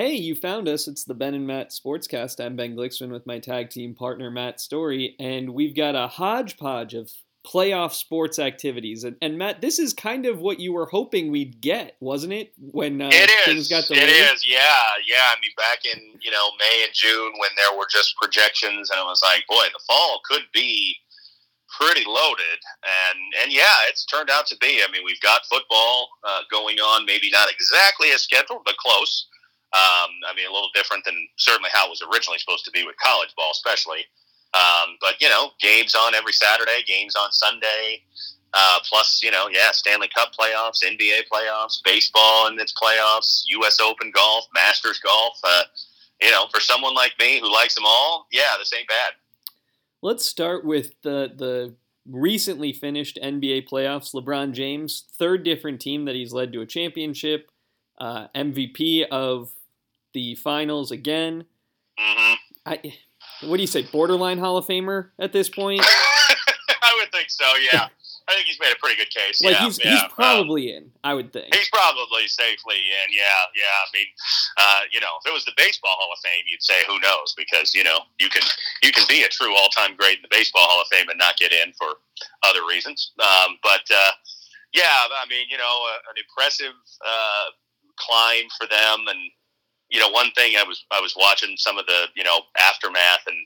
Hey, you found us. It's the Ben and Matt Sportscast. I'm Ben Glicksman with my tag team partner Matt Story, and we've got a hodgepodge of playoff sports activities. And, and Matt, this is kind of what you were hoping we'd get, wasn't it? When uh, it things got It delayed. is. Yeah, yeah. I mean, back in you know May and June when there were just projections, and it was like, boy, the fall could be pretty loaded. And and yeah, it's turned out to be. I mean, we've got football uh, going on, maybe not exactly as scheduled, but close. Um, I mean, a little different than certainly how it was originally supposed to be with college ball, especially. Um, but you know, games on every Saturday, games on Sunday. Uh, plus, you know, yeah, Stanley Cup playoffs, NBA playoffs, baseball and its playoffs, U.S. Open golf, Masters golf. Uh, you know, for someone like me who likes them all, yeah, this ain't bad. Let's start with the the recently finished NBA playoffs. LeBron James, third different team that he's led to a championship, uh, MVP of the finals again. hmm I, what do you say, borderline Hall of Famer at this point? I would think so. Yeah, I think he's made a pretty good case. Like yeah, he's yeah. he's Um, probably in, I would think. He's probably safely in, yeah, yeah. I mean, uh, you know, if it was the baseball Hall of Fame, you'd say who knows because you know you can you can be a true all time great in the baseball Hall of Fame and not get in for other reasons. Um, but uh, yeah, I mean, you know, uh, an impressive uh, climb for them, and you know, one thing I was I was watching some of the you know aftermath and.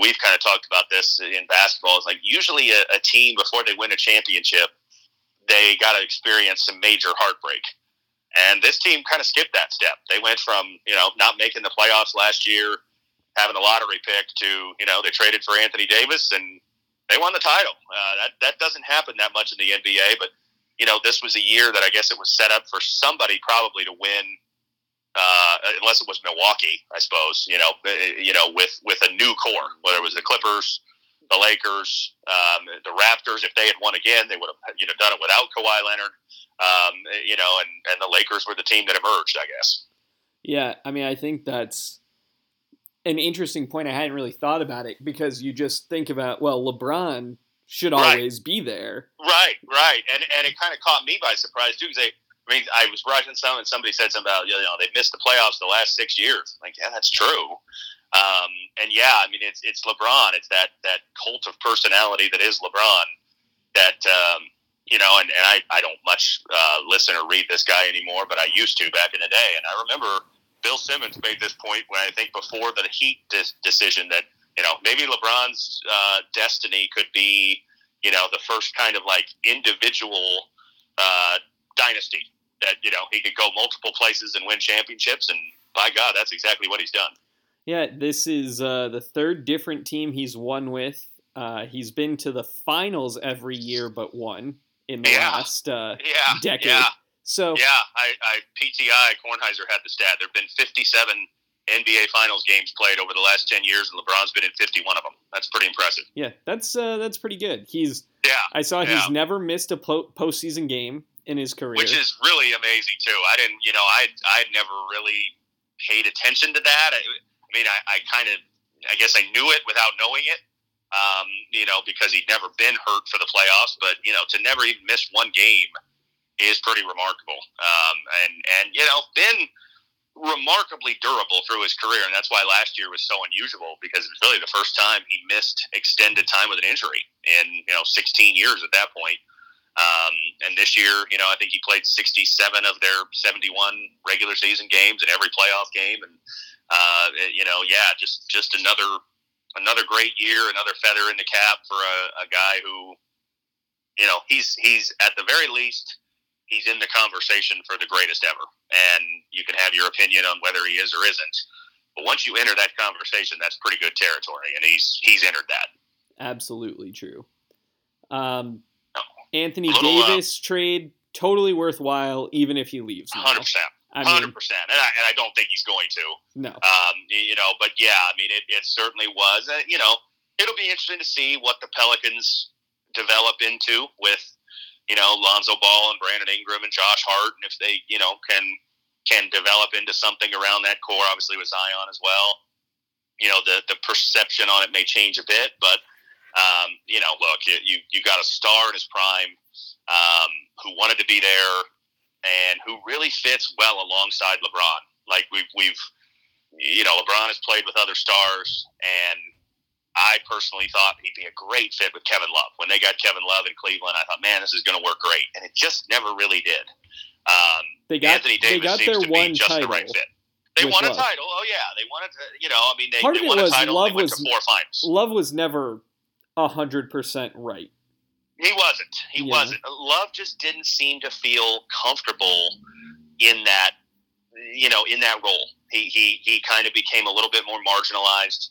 We've kind of talked about this in basketball. It's like usually a, a team before they win a championship, they got to experience some major heartbreak. And this team kind of skipped that step. They went from, you know, not making the playoffs last year, having a lottery pick to, you know, they traded for Anthony Davis and they won the title. Uh, that, that doesn't happen that much in the NBA, but, you know, this was a year that I guess it was set up for somebody probably to win, uh, unless it was Milwaukee, I suppose, you know, uh, you know, with, with a new core, whether it was the Clippers, the Lakers, um, the Raptors. If they had won again, they would have you know done it without Kawhi Leonard. Um, you know, and and the Lakers were the team that emerged, I guess. Yeah, I mean, I think that's an interesting point. I hadn't really thought about it because you just think about, well, LeBron should Right. always be there. Right, right, and and it kind of caught me by surprise too. Because I mean, I was watching some, and somebody said something about you know they missed the playoffs the last six years. I'm like, yeah, that's true. Um, and yeah, I mean, it's it's LeBron. It's that that cult of personality that is LeBron. That um, you know, and, and I I don't much uh, listen or read this guy anymore, but I used to back in the day. And I remember Bill Simmons made this point when I think before the Heat dis- decision that you know maybe LeBron's uh, destiny could be you know the first kind of like individual uh, dynasty that you know he could go multiple places and win championships and by God that's exactly what he's done. Yeah, this is uh, the third different team he's won with. Uh, he's been to the finals every year but one in the Yeah. last uh, Yeah, decade. yeah, So yeah. I, I PTI Kornheiser had the stat. There've been 57 NBA Finals games played over the last 10 years, and LeBron's been in 51 of them. That's pretty impressive. yeah, that's uh, that's pretty good. He's Yeah, I saw Yeah. he's never missed a po- postseason game in his career. which is really amazing too. I didn't, you know, I I never really paid attention to that. I, I mean, I, I kind of, I guess I knew it without knowing it. Um, you know, because he'd never been hurt for the playoffs, but you know, to never even miss one game is pretty remarkable. Um, and and you know, been remarkably durable through his career, and that's why last year was so unusual because it was really the first time he missed extended time with an injury in you know 16 years at that point. Um, and this year, you know, I think he played 67 of their 71 regular season games and every playoff game, and uh, you know, yeah, just just another another great year, another feather in the cap for a, a guy who, you know, he's he's at the very least he's in the conversation for the greatest ever, and you can have your opinion on whether he is or isn't. But once you enter that conversation, that's pretty good territory, and he's he's entered that. Absolutely true. Um. Anthony Little, uh, Davis trade totally worthwhile, even if he leaves. Hundred percent, Hundred percent, and I, and I don't think he's going to. no. Um, you know, but yeah, I mean, it, it certainly was. Uh, you know, it'll be interesting to see what the Pelicans develop into with, you know, Lonzo Ball and Brandon Ingram and Josh Hart, and if they, you know, can can develop into something around that core. Obviously, with Zion as well. You know, the the perception on it may change a bit, but um, you know, look, you you, you got a star in his prime um, who wanted to be there and who really fits well alongside LeBron. Like we've we've you know, LeBron has played with other stars, and I personally thought he'd be a great fit with Kevin Love. When they got Kevin Love in Cleveland, I thought, man, this is going to work great, and it just never really did. Um, They got Anthony Davis they got seems their to one be just title. the right fit. They won a Love. title. Oh yeah, they wanted to. You know, I mean, they, Part they of it won a title. Love was- four finals. Love was never hundred percent right. He wasn't. He Yeah. wasn't. Love just didn't seem to feel comfortable in that, you know, in that role. He he he kind of became a little bit more marginalized.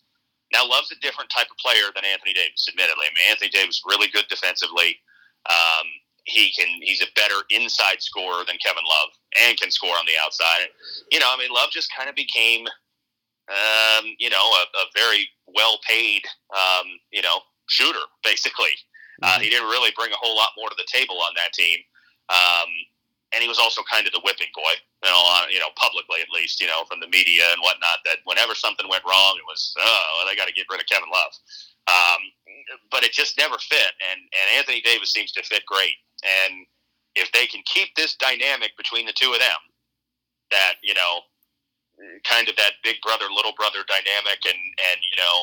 Now, Love's a different type of player than Anthony Davis. Admittedly, I mean, Anthony Davis is really good defensively. Um, he can. He's a better inside scorer than Kevin Love, and can score on the outside. You know, I mean, Love just kind of became, um, you know, a, a very well paid, um, you know, shooter basically. Uh, he didn't really bring a whole lot more to the table on that team. Um, and he was also kind of the whipping boy, you know, on, you know, publicly at least, you know, from the media and whatnot. That whenever something went wrong, it was, oh, they got to get rid of Kevin Love. Um, but it just never fit, and and Anthony Davis seems to fit great. And if they can keep this dynamic between the two of them, that you know, kind of that big brother little brother dynamic, and and you know,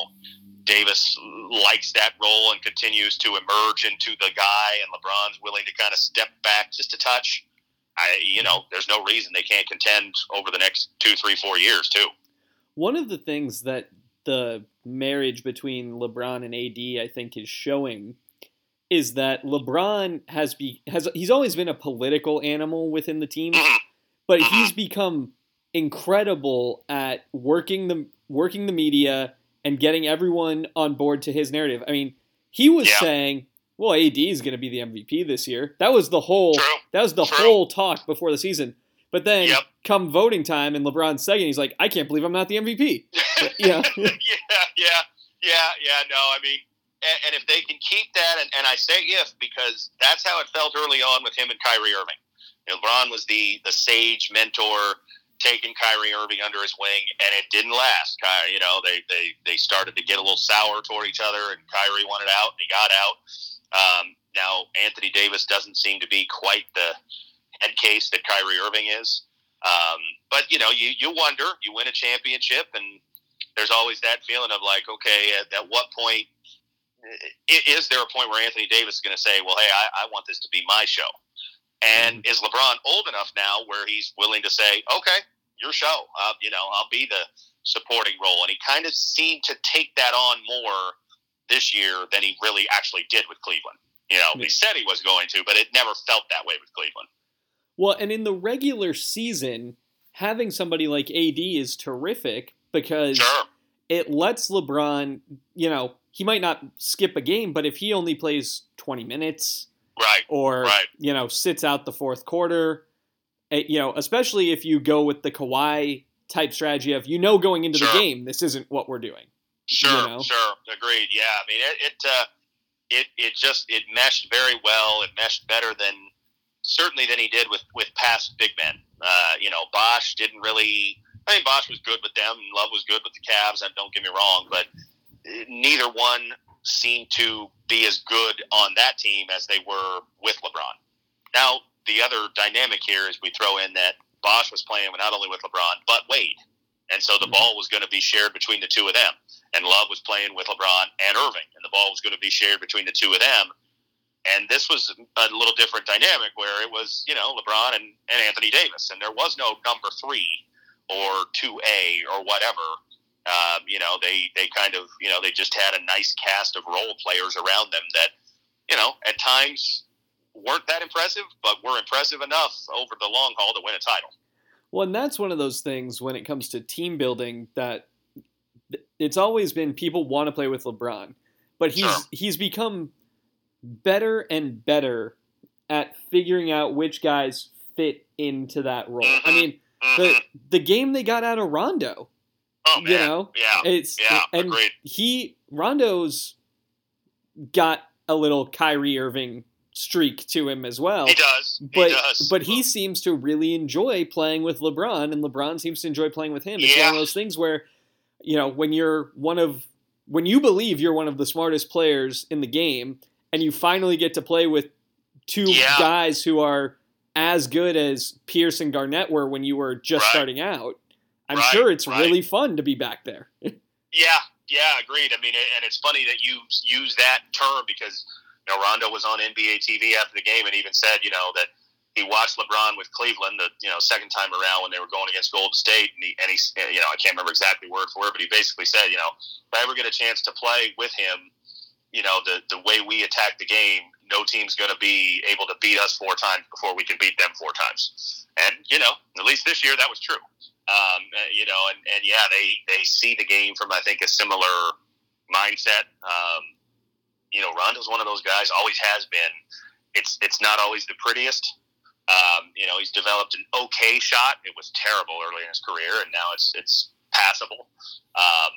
Davis likes that role and continues to emerge into the guy, and LeBron's willing to kind of step back just a touch. I, you know, there's no reason they can't contend over the next two, three, four years too. One of the things that the marriage between LeBron and AD I think is showing is that LeBron has be has he's always been a political animal within the team, Mhm. but he's become incredible at working the working the media and getting everyone on board to his narrative. I mean, he was Yeah. saying, "Well, AD is going to be the MVP this year." That was the whole True. that was the True. whole talk before the season. But then Yep. come voting time and LeBron's second, he's like, "I can't believe I'm not the MVP." Yeah. yeah, yeah, yeah, yeah. No, I mean, and, and if they can keep that, and, and I say if because that's how it felt early on with him and Kyrie Irving. You know, LeBron was the the sage mentor, taking Kyrie Irving under his wing, and it didn't last. Ky- You know, they they they started to get a little sour toward each other, and Kyrie wanted out, and he got out. Um, now Anthony Davis doesn't seem to be quite the head case that Kyrie Irving is. Um, but you know, you you wonder. You win a championship, and there's always that feeling of like, okay, at, at what point is there a point where Anthony Davis is going to say, well, hey, I, I want this to be my show? And is LeBron old enough now where he's willing to say, okay, your show, uh, you know, I'll be the supporting role? And he kind of seemed to take that on more this year than he really actually did with Cleveland. You know, Yeah. he said he was going to, but it never felt that way with Cleveland. Well, and in the regular season, having somebody like AD is terrific because Sure. it lets LeBron, you know, he might not skip a game, but if he only plays 20 minutes Right. or, Right. you know, sits out the fourth quarter, eh, you know, especially if you go with the Kawhi type strategy of, you know, going into the game, this isn't what we're doing. Sure, you know? sure, agreed. Yeah, I mean it. It, uh, it it just it meshed very well. It meshed better than certainly than he did with with past big men. Uh, you know, Bosh didn't really. I mean, Bosh was good with them, and Love was good with the Cavs. And don't get me wrong, but uh, neither one seemed to be as good on that team as they were with LeBron. Now, the other dynamic here is we throw in that Bosh was playing not only with LeBron but Wade, and so the Mhm. ball was going to be shared between the two of them and Love was playing with LeBron and Irving, and the ball was going to be shared between the two of them. And this was a little different dynamic where it was, you know, LeBron and, and Anthony Davis, and there was no number three or two A or whatever. Um, you know, they they kind of, you know, they just had a nice cast of role players around them that, you know, at times weren't that impressive, but were impressive enough over the long haul to win a title. Well, and that's one of those things when it comes to team building that it's always been people want to play with LeBron, but he's Sure. he's become better and better at figuring out which guys fit into that role. I Mhm. mean, the the game they got out of Rondo, oh man, you know, yeah, it's yeah, and agreed. he Rondo's got a little Kyrie Irving streak to him as well. He does, he But does. but he seems to really enjoy playing with LeBron, and LeBron seems to enjoy playing with him. It's one of those things where, you know, when you're one of when you believe you're one of the smartest players in the game, and you finally get to play with two Yeah. guys who are as good as Pierce and Garnett were when you were just Right. starting out. I'm Right, sure it's right. really fun to be back there. Yeah, yeah, agreed. I mean, and it's funny that you use that term because you know Rondo was on NBA TV after the game and even said, you know, that he watched LeBron with Cleveland the you know second time around when they were going against Golden State, and he and he eh, you know I can't remember exactly word for word, but he basically said, you know, if I ever get a chance to play with him, you know, the the way we attack the game, no team's going to be able to beat us four times before we can beat them four times. And you know, at least this year that was true. Um, uh, you know, and, and yeah, they, they see the game from I think a similar mindset. Um, you know, Rondo's one of those guys, always has been. It's it's not always the prettiest. Um, you know, he's developed an okay shot. It was terrible early in his career, and now it's it's passable. Um,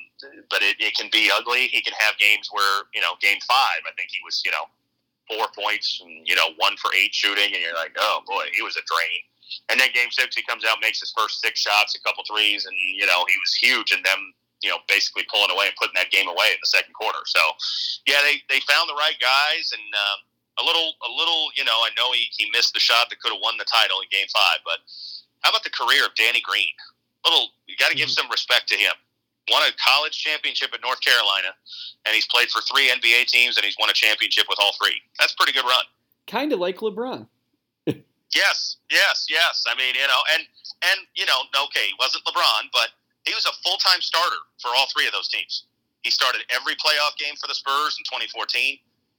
but it, it can be ugly. He can have games where you know, game five, I think he was you know four points and you know one for eight shooting, and you're like, oh boy, he was a drain. And then game six, he comes out, makes his first six shots, a couple threes, and you know he was huge in them. You know, basically pulling away and putting that game away in the second quarter. So, yeah, they, they found the right guys, and um, a little a little. You know, I know he, he missed the shot that could have won the title in Game Five, but how about the career of Danny Green? Little, you got to give some respect to him. Won a college championship at North Carolina, and he's played for three NBA teams, and he's won a championship with all three. That's a pretty good run. kind of like LeBron. Yes, yes, yes. I mean, you know, and and you know, okay, he wasn't LeBron, but he was a full time starter for all three of those teams. He started every playoff game for the Spurs in 2014,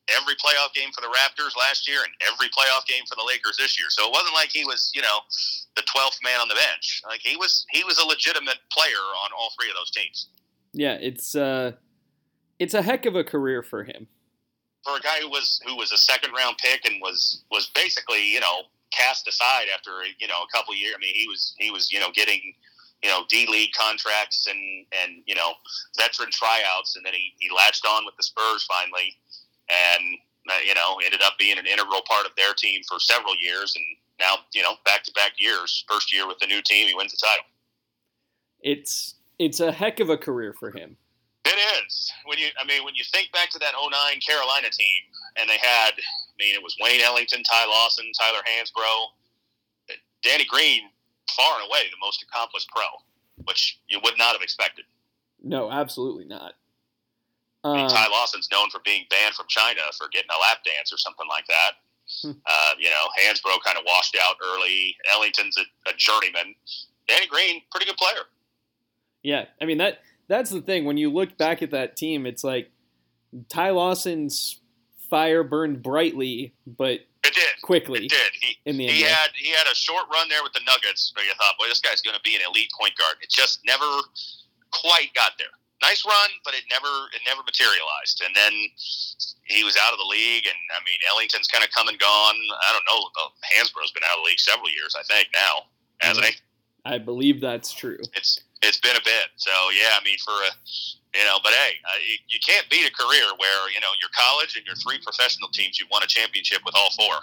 every playoff game for the Raptors last year, and every playoff game for the Lakers this year. So it wasn't like he was, you know, the 12th man on the bench. Like he was, he was a legitimate player on all three of those teams. Yeah, it's uh, it's a heck of a career for him. For a guy who was who was a second round pick and was was basically, you know, cast aside after you know a couple years. I mean, he was he was you know getting you know D League contracts and and you know veteran tryouts, and then he, he latched on with the Spurs finally, and uh, you know ended up being an integral part of their team for several years, and now you know back to back years. First year with the new team, he wins the title. It's it's a heck of a career for him. It is when you. I mean, when you think back to that 09 Carolina team, and they had. I mean, it was Wayne Ellington, Ty Lawson, Tyler Hansbrough, Danny Green, far and away the most accomplished pro, which you would not have expected. No, absolutely not. I mean, Um, Ty Lawson's known for being banned from China for getting a lap dance or something like that. Hmm. uh, you know, Hansbrough kind of washed out early. Ellington's a, a journeyman. Danny Green, pretty good player. yeah, I mean that that's the thing. When you look back at that team, it's like Ty Lawson's fire burned brightly, but It did. quickly It did. He, in the he NBA. had he had a short run there with the Nuggets, but you thought, boy, this guy's going to be an elite point guard. It just never quite got there. Nice run, but it never it never materialized. And then he was out of the league, and I mean, Ellington's kind of come and gone. I don't know. Hansbrough's been out of the league several years, I think now, hasn't he? I believe that's true. It's it's been a bit. So yeah, I mean, for a you know, but hey, uh, you, you can't beat a career where you know your college and your three professional teams, you've won a championship with all four.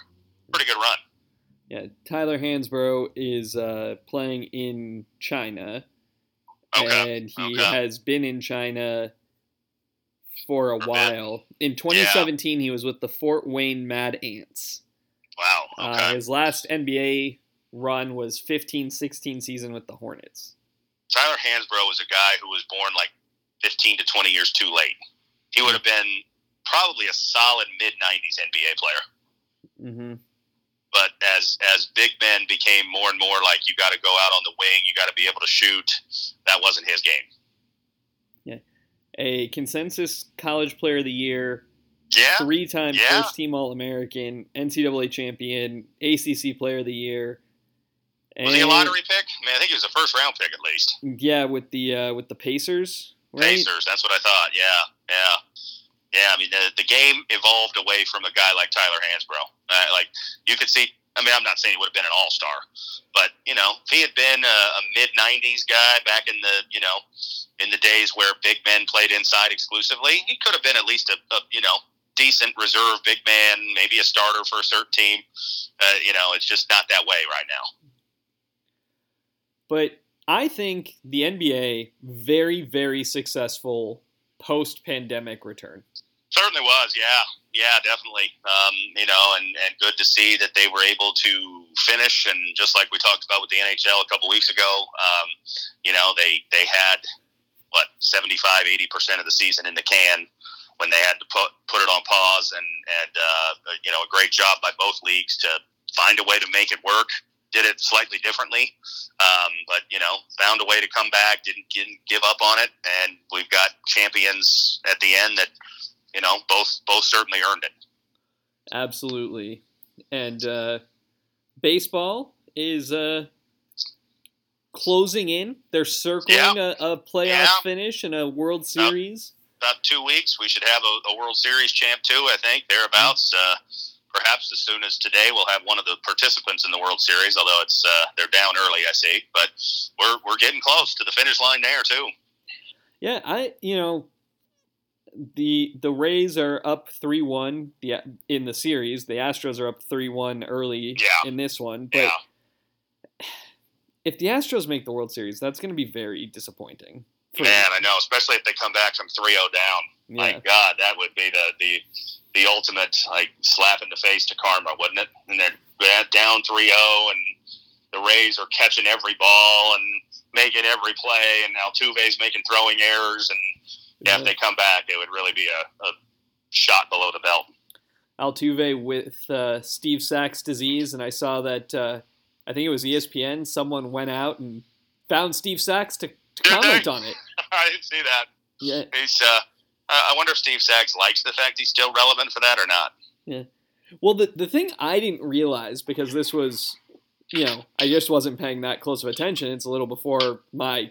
Pretty good run. Yeah, Tyler Hansbrough is uh, playing in China, Okay. and he okay. has been in China for a while. In 2017, he was with the Fort Wayne Mad Ants. Wow. Uh, his last NBA run was 15-16 season with the Hornets. Tyler Hansbrough was a guy who was born like 15 to 20 years too late. He would have been probably a solid mid 90s NBA player. hmm But as as big men became more and more like you got to go out on the wing, you got to be able to shoot. That wasn't his game. Yeah, a consensus College Player of the Year, Yeah. three-time Yeah. first-team All-American, NCAA champion, ACC Player of the Year. Was he a lottery pick? I mean, I think he was a first round pick at least. Yeah, with the uh, with the Pacers, right? Pacers. That's what I thought. Yeah, yeah, yeah. I mean, the, the game evolved away from a guy like Tyler Hansbrough. Uh, like you could see. I mean, I'm not saying he would have been an all star, but you know, if he had been a, a mid '90s guy back in the you know in the days where big men played inside exclusively, he could have been at least a, a you know decent reserve big man, maybe a starter for a certain team. Uh, you know, it's just not that way right now. But I think the NBA very very successful post pandemic return. Certainly was, yeah, yeah, definitely. Um, you know, and, and good to see that they were able to finish. And just like we talked about with the NHL a couple weeks ago, um, you know, they they had what 75, 80 percent of the season in the can when they had to put put it on pause, and and uh, you know, a great job by both leagues to find a way to make it work. Did it slightly differently, um, but you know, found a way to come back. Didn't didn't give up on it, and we've got champions at the end that you know both both certainly earned it. Absolutely, and uh, baseball is uh, closing in. They're circling Yeah. a, a playoff Yeah. finish and a World Series. About two weeks, we should have a, a World Series champ too. I think thereabouts. Uh, perhaps as soon as today, we'll have one of the participants in the World Series. Although it's uh, they're down early, I see, but we're we're getting close to the finish line there too. Yeah, I you know the the Rays are up three one the in the series. The Astros are up three one early Yeah. in this one. But Yeah, if the Astros make the World Series, that's going to be very disappointing. man, I know. Especially if they come back from 3-0 down. yeah, My God, that would be the the the ultimate like slap in the face to karma, wouldn't it? And they're down 3-0, and the Rays are catching every ball and making every play, and Altuve's making throwing errors, and yeah, if they come back, it would really be a, a shot below the belt. Altuve with uh, Steve Sax disease, and I saw that uh, I think it was ESPN. Someone went out and found Steve Sax to, to comment on it. I didn't see that. Yeah, He's. Uh, I wonder if Steve Sax likes the fact he's still relevant for that or not. Yeah. Well, the the thing I didn't realize because this was, you know, I just wasn't paying that close of attention. It's a little before my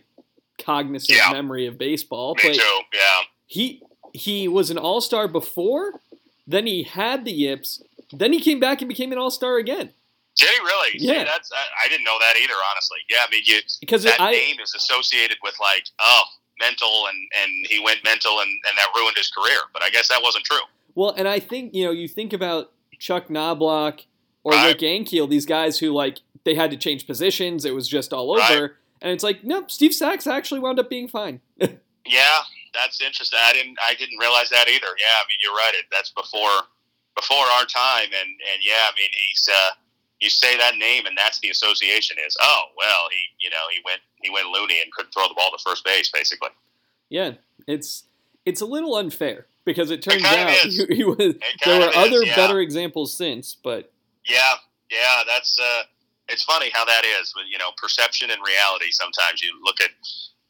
cognizant Yeah. memory of baseball, Me but too. Yeah. he he was an all star before. Then he had the yips. Then he came back and became an all star again. Did he really? See, Yeah. that's I, I didn't know that either. Honestly, yeah. I mean, you Because that I name is associated with like oh mental and and he went mental and and that ruined his career. But I guess that wasn't true. well, and I think you know you think about Chuck Knobloch or Right. Rick Ankiel, these guys who like they had to change positions. It was just all over, Right. and it's like nope. Steve Sax actually wound up being fine. Yeah, that's interesting. I didn't I didn't realize that either. Yeah, I mean you're right. It that's before before our time, and and yeah, I mean he's uh, you say that name, and that's the association is oh well he you know he went he went loony and couldn't throw the ball to first base basically. Yeah, it's it's a little unfair because it turns of out he, he was. There were of other is, yeah. better examples since, but Yeah, yeah, that's uh, it's funny how that is. But you know, perception and reality. Sometimes you look at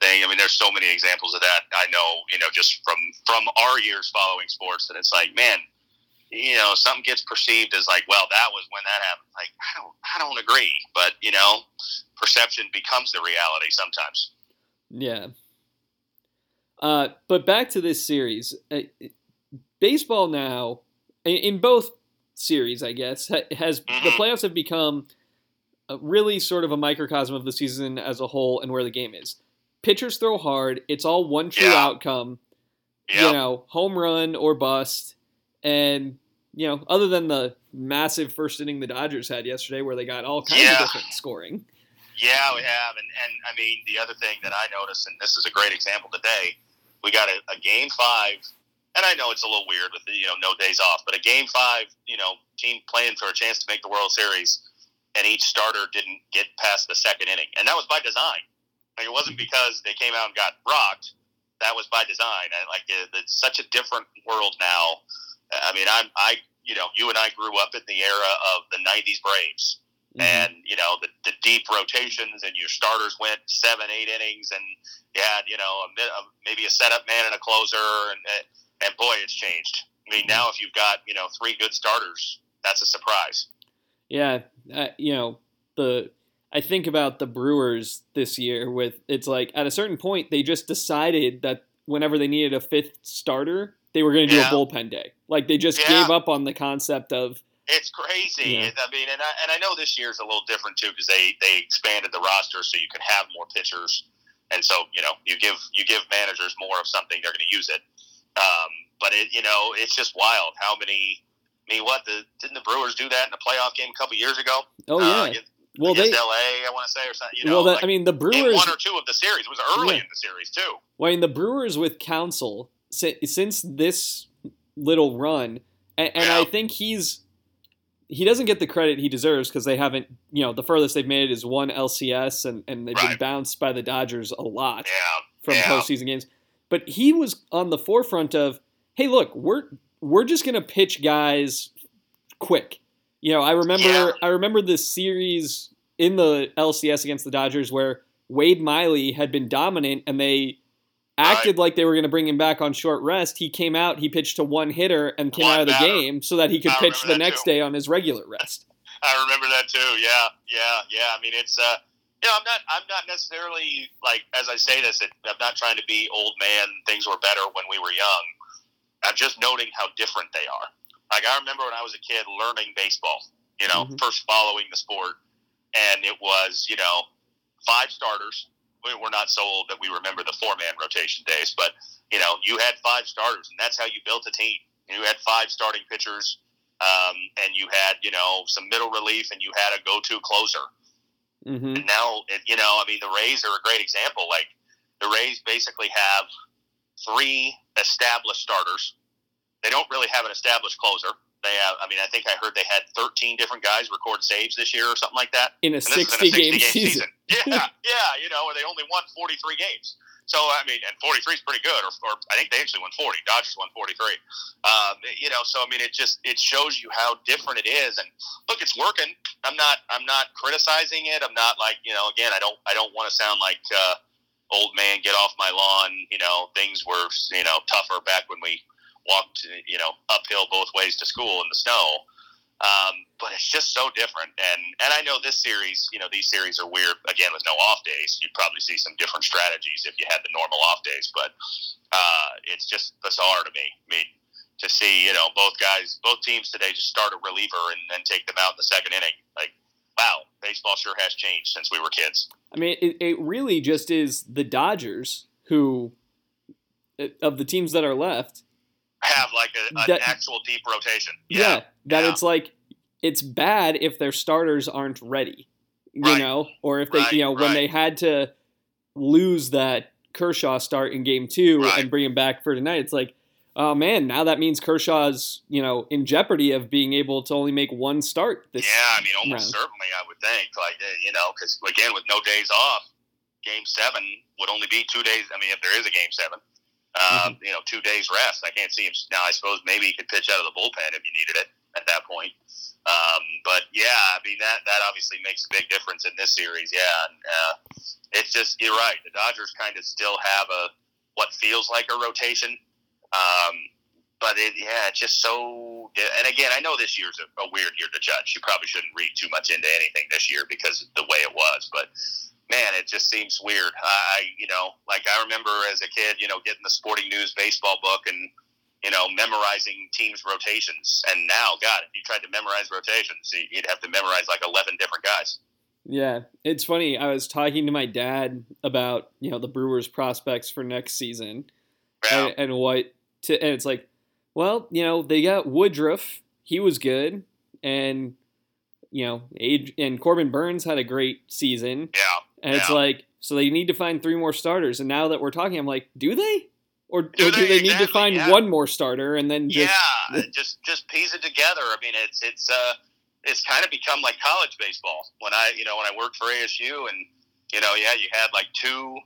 thing. I mean, there's so many examples of that. I know, you know, just from from our years following sports, that it's like, man, you know, something gets perceived as like, well, that was when that happened. Like, I don't, I don't agree. But you know, perception becomes the reality sometimes. yeah. Uh, but back to this series, uh, baseball now in, in both series, I guess, ha- has the Mhm. playoffs have become a really sort of a microcosm of the season as a whole and where the game is. Pitchers throw hard. It's all one true Yeah. outcome. Yeah, you know, home run or bust. And, you know, other than the massive first inning the Dodgers had yesterday where they got all kinds Yeah. of different scoring. Yeah, we have, and and I mean the other thing that I noticed, and this is a great example today, we got a, a game five, and I know it's a little weird with the, you know no days off, but a game five, you know, team playing for a chance to make the World Series, and each starter didn't get past the second inning, and that was by design. Like it wasn't because they came out and got rocked. That was by design. And like it, it's such a different world now. I mean, I'm I you know you and I grew up in the era of the '90s Braves Mhm. and you know the, the deep rotations and your starters went seven eight innings and you had you know a, a, maybe a setup man and a closer and and boy it's changed. I mean now if you've got you know three good starters that's a surprise. Yeah, uh, you know, the I think about the Brewers this year with it's like at a certain point they just decided that whenever they needed a fifth starter, they were going to do Yeah. a bullpen day. Like they just Yeah. gave up on the concept of it's crazy Yeah. I mean and I, and I know this year's a little different too because they they expanded the roster so you can have more pitchers and so you know you give you give managers more of something they're going to use it um, but it you know it's just wild how many I mean, what the, didn't the Brewers do that in a playoff game a couple years ago? oh Uh, yeah. against, Well against they LA, I want to say, or something. You know, well the, like, I mean the Brewers one or two of the series. It was early Yeah. in the series too. Well, I mean, the Brewers with Counsell since this little run and, and I think he's he doesn't get the credit he deserves because they haven't, you know, the furthest they've made it is one LCS, and and they've been bounced by the Dodgers a lot Yeah. from Yeah. postseason games. But he was on the forefront of, hey, look, we're we're just gonna pitch guys quick. You know, I remember Yeah. I remember this series in the LCS against the Dodgers where Wade Miley had been dominant and they acted like they were going to bring him back on short rest. He came out, he pitched to one hitter and came One out of the batter. game so that he could I pitch the next too. day on his regular rest. I remember that too. Yeah, yeah, yeah. I mean, it's uh, you know, I'm not, I'm not necessarily like as I say this, it, I'm not trying to be old man. Things were better when we were young. I'm just noting how different they are. Like I remember when I was a kid learning baseball. You know, Mhm. first following the sport, and it was you know five starters. We- We're not so old that we remember the four man rotation days, but you know, you had five starters, and that's how you built a team. You had five starting pitchers um, and you had you know some middle relief, and you had a go-to closer. hmm And now, it, you know, I mean, the Rays are a great example. Like the Rays basically have three established starters. They don't really have an established closer. They have, I mean, I think I heard they had 13 different guys record saves this year or something like that. In a And this is 60 game season. Yeah, yeah, you know, where they only won 43 games. So, I mean, and 43 is pretty good, or, or I think they actually won 40. Dodgers won 43. Um, you know, so I mean, it just it shows you how different it is. And look, it's working. I'm not I'm not criticizing it. I'm not like you know, again, I don't I don't want to sound like uh, old man, get off my lawn. You know, things were you know tougher back when we walked you know uphill both ways to school in the snow. Um, but it's just so different, and and I know this series, you know, these series are weird. Again, with no off days, you'd probably see some different strategies if you had the normal off days. But uh, it's just bizarre to me. I mean, to see you know both guys, both teams today just start a reliever and then take them out in the second inning. Like, wow, baseball sure has changed since we were kids. I mean, it, it really just is the Dodgers who, of the teams that are left, Have like a, an That- actual deep rotation. yeah, that yeah. it's like it's bad if their starters aren't ready, you Right. know, or if they, Right, you know, when they had to lose that Kershaw start in game two Right. and bring him back for tonight, it's like, oh man, now that means Kershaw's, you know, in jeopardy of being able to only make one start this. Yeah, I mean, almost round. certainly, I would think. Like, uh, you know, because again, with no days off, Game Seven would only be two days. I mean, if there is a Game Seven, um, you know, two days rest. I can't see him now. I suppose maybe he could pitch out of the bullpen if you needed it at that point. Um, but yeah, I mean that that obviously makes a big difference in this series. Yeah, and, uh, it's just you're right. The Dodgers kind of still have a what feels like a rotation. Um, but it, yeah, it's just so. And again, I know this year's a, a weird year to judge. You probably shouldn't read too much into anything this year because of the way it was. But man, it just seems weird. I, you know, like I remember as a kid, you know, getting the Sporting News baseball book and you know memorizing teams' rotations. And now, God, if you tried to memorize rotations, you'd have to memorize like eleven different guys. Yeah, it's funny. I was talking to my dad about you know the Brewers' prospects for next season Yeah, and, and what to, and it's like, well, you know, they got Woodruff. He was good, and you know, Ad- and Corbin Burnes had a great season. yeah. And it's Yeah. like, so they need to find three more starters. And now that we're talking, I'm like, do they? Or do, or do they? they need to find yeah. one more starter and then just yeah, just just piece it together. I mean, it's it's uh it's kind of become like college baseball. When I you know when I worked for ASU and you know yeah you had like two,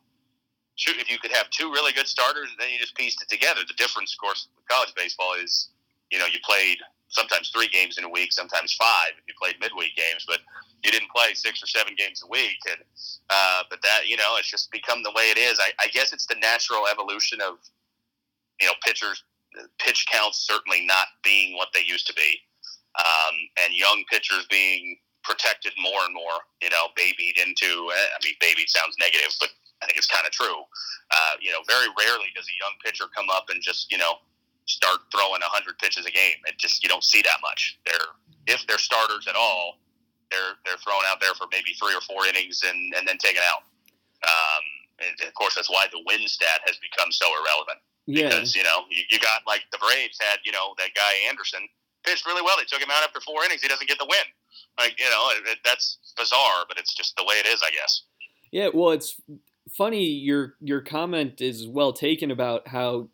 two if you could have two really good starters then you just pieced it together. The difference, of course, with college baseball is you know you played sometimes three games in a week, sometimes five if you played midweek games, but you didn't play six or seven games a week. And uh, but that you know it's just become the way it is. I, I guess it's the natural evolution of you know pitchers pitch counts certainly not being what they used to be, um, and young pitchers being protected more and more. You know, babied into. eh, I mean, babied sounds negative, but I think it's kind of true. Uh, you know, very rarely does a young pitcher come up and just you know start throwing hundred pitches a game. It just you don't see that much. They're if they're starters at all, they're they're thrown out there for maybe three or four innings and and then taken out. Um, and of course, that's why the win stat has become so irrelevant yeah. because you know you, you got like the Braves had you know that guy Anderson pitched really well. They took him out after four innings. He doesn't get the win. Like you know it, it, that's bizarre, but it's just the way it is, I guess. Yeah, well, it's funny. Your your comment is well taken about how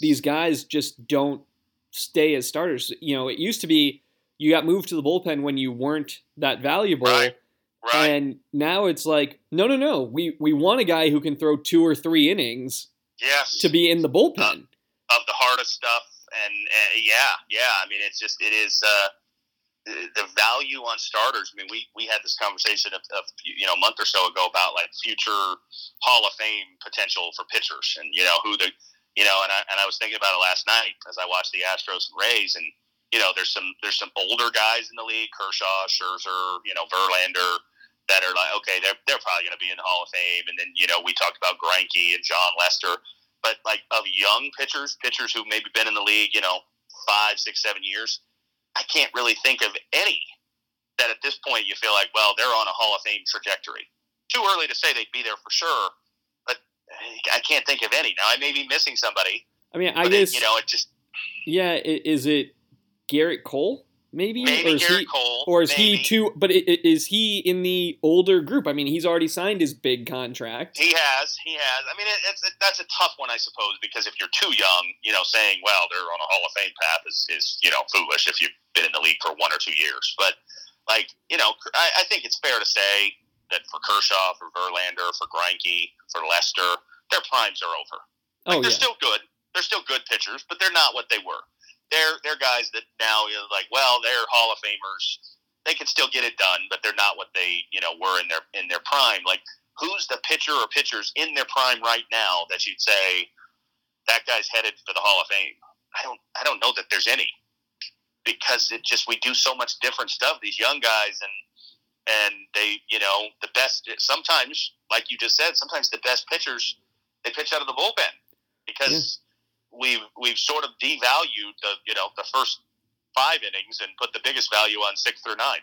these guys just don't stay as starters. You know, it used to be you got moved to the bullpen when you weren't that valuable. Right. Right. And now it's like, no, no, no. We we want a guy who can throw two or three innings yes. to be in the bullpen. of the hardest stuff, and, and yeah, yeah. I mean, it's just it is uh, the value on starters. I mean, we we had this conversation of, of you know a month or so ago about like future Hall of Fame potential for pitchers, and you know who the you know, and I and I was thinking about it last night as I watched the Astros and Rays, and you know, there's some there's some older guys in the league, Kershaw, Scherzer, you know, Verlander, that are like, okay, they're they're probably going to be in the Hall of Fame, and then you know we talked about Greinke and Jon Lester, but like of young pitchers, pitchers who maybe been in the league, you know, five, six, seven years, I can't really think of any that at this point you feel like, well, they're on a Hall of Fame trajectory. Too early to say they'd be there for sure, but I can't think of any. Now I may be missing somebody. I mean, I guess it, you know it just yeah. Is it Gerrit Cole? Maybe, maybe or is Gerrit he, Cole, or is maybe. he too? But is he in the older group? I mean, he's already signed his big contract. He has, he has. I mean, it, it's it, that's a tough one, I suppose, because if you're too young, you know, saying, well, they're on a Hall of Fame path is, is you know foolish if you've been in the league for one or two years. But like, you know, I, I think it's fair to say that for Kershaw, for Verlander, for Greinke, for Lester, their primes are over. Like, Oh they're yeah, still good. They're still good pitchers, but they're not what they were. They're they're guys that now you know, like, well, they're Hall of Famers. They can still get it done, but they're not what they you know were in their in their prime. Like, who's the pitcher or pitchers in their prime right now that you'd say that guy's headed for the Hall of Fame? I don't I don't know that there's any because it just we do so much different stuff. These young guys and and they you know the best sometimes like you just said sometimes the best pitchers they pitch out of the bullpen because we've we've sort of devalued the you know the first five innings and put the biggest value on six through nine.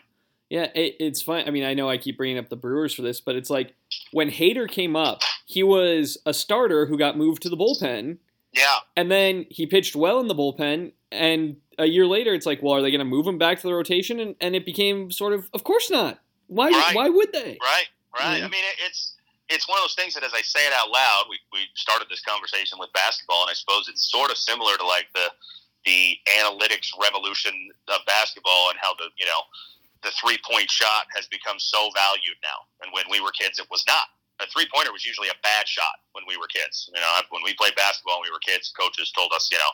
yeah. It, it's fine. I mean, I know I keep bringing up the Brewers for this, but it's like when Hader came up, he was a starter who got moved to the bullpen, Yeah, and then he pitched well in the bullpen. And a year later, it's like, well, are they going to move him back to the rotation? And, and it became sort of, of course not. Why? Right. Why would they? right, right. Yeah. I mean, it, it's it's one of those things that as I say it out loud, we we started this conversation with basketball, and I suppose it's sort of similar to like the the analytics revolution of basketball and how the you know the three point shot has become so valued now. And when we were kids, it was not. A three pointer was usually a bad shot when we were kids. You know, when we played basketball when we were kids, coaches told us, you know,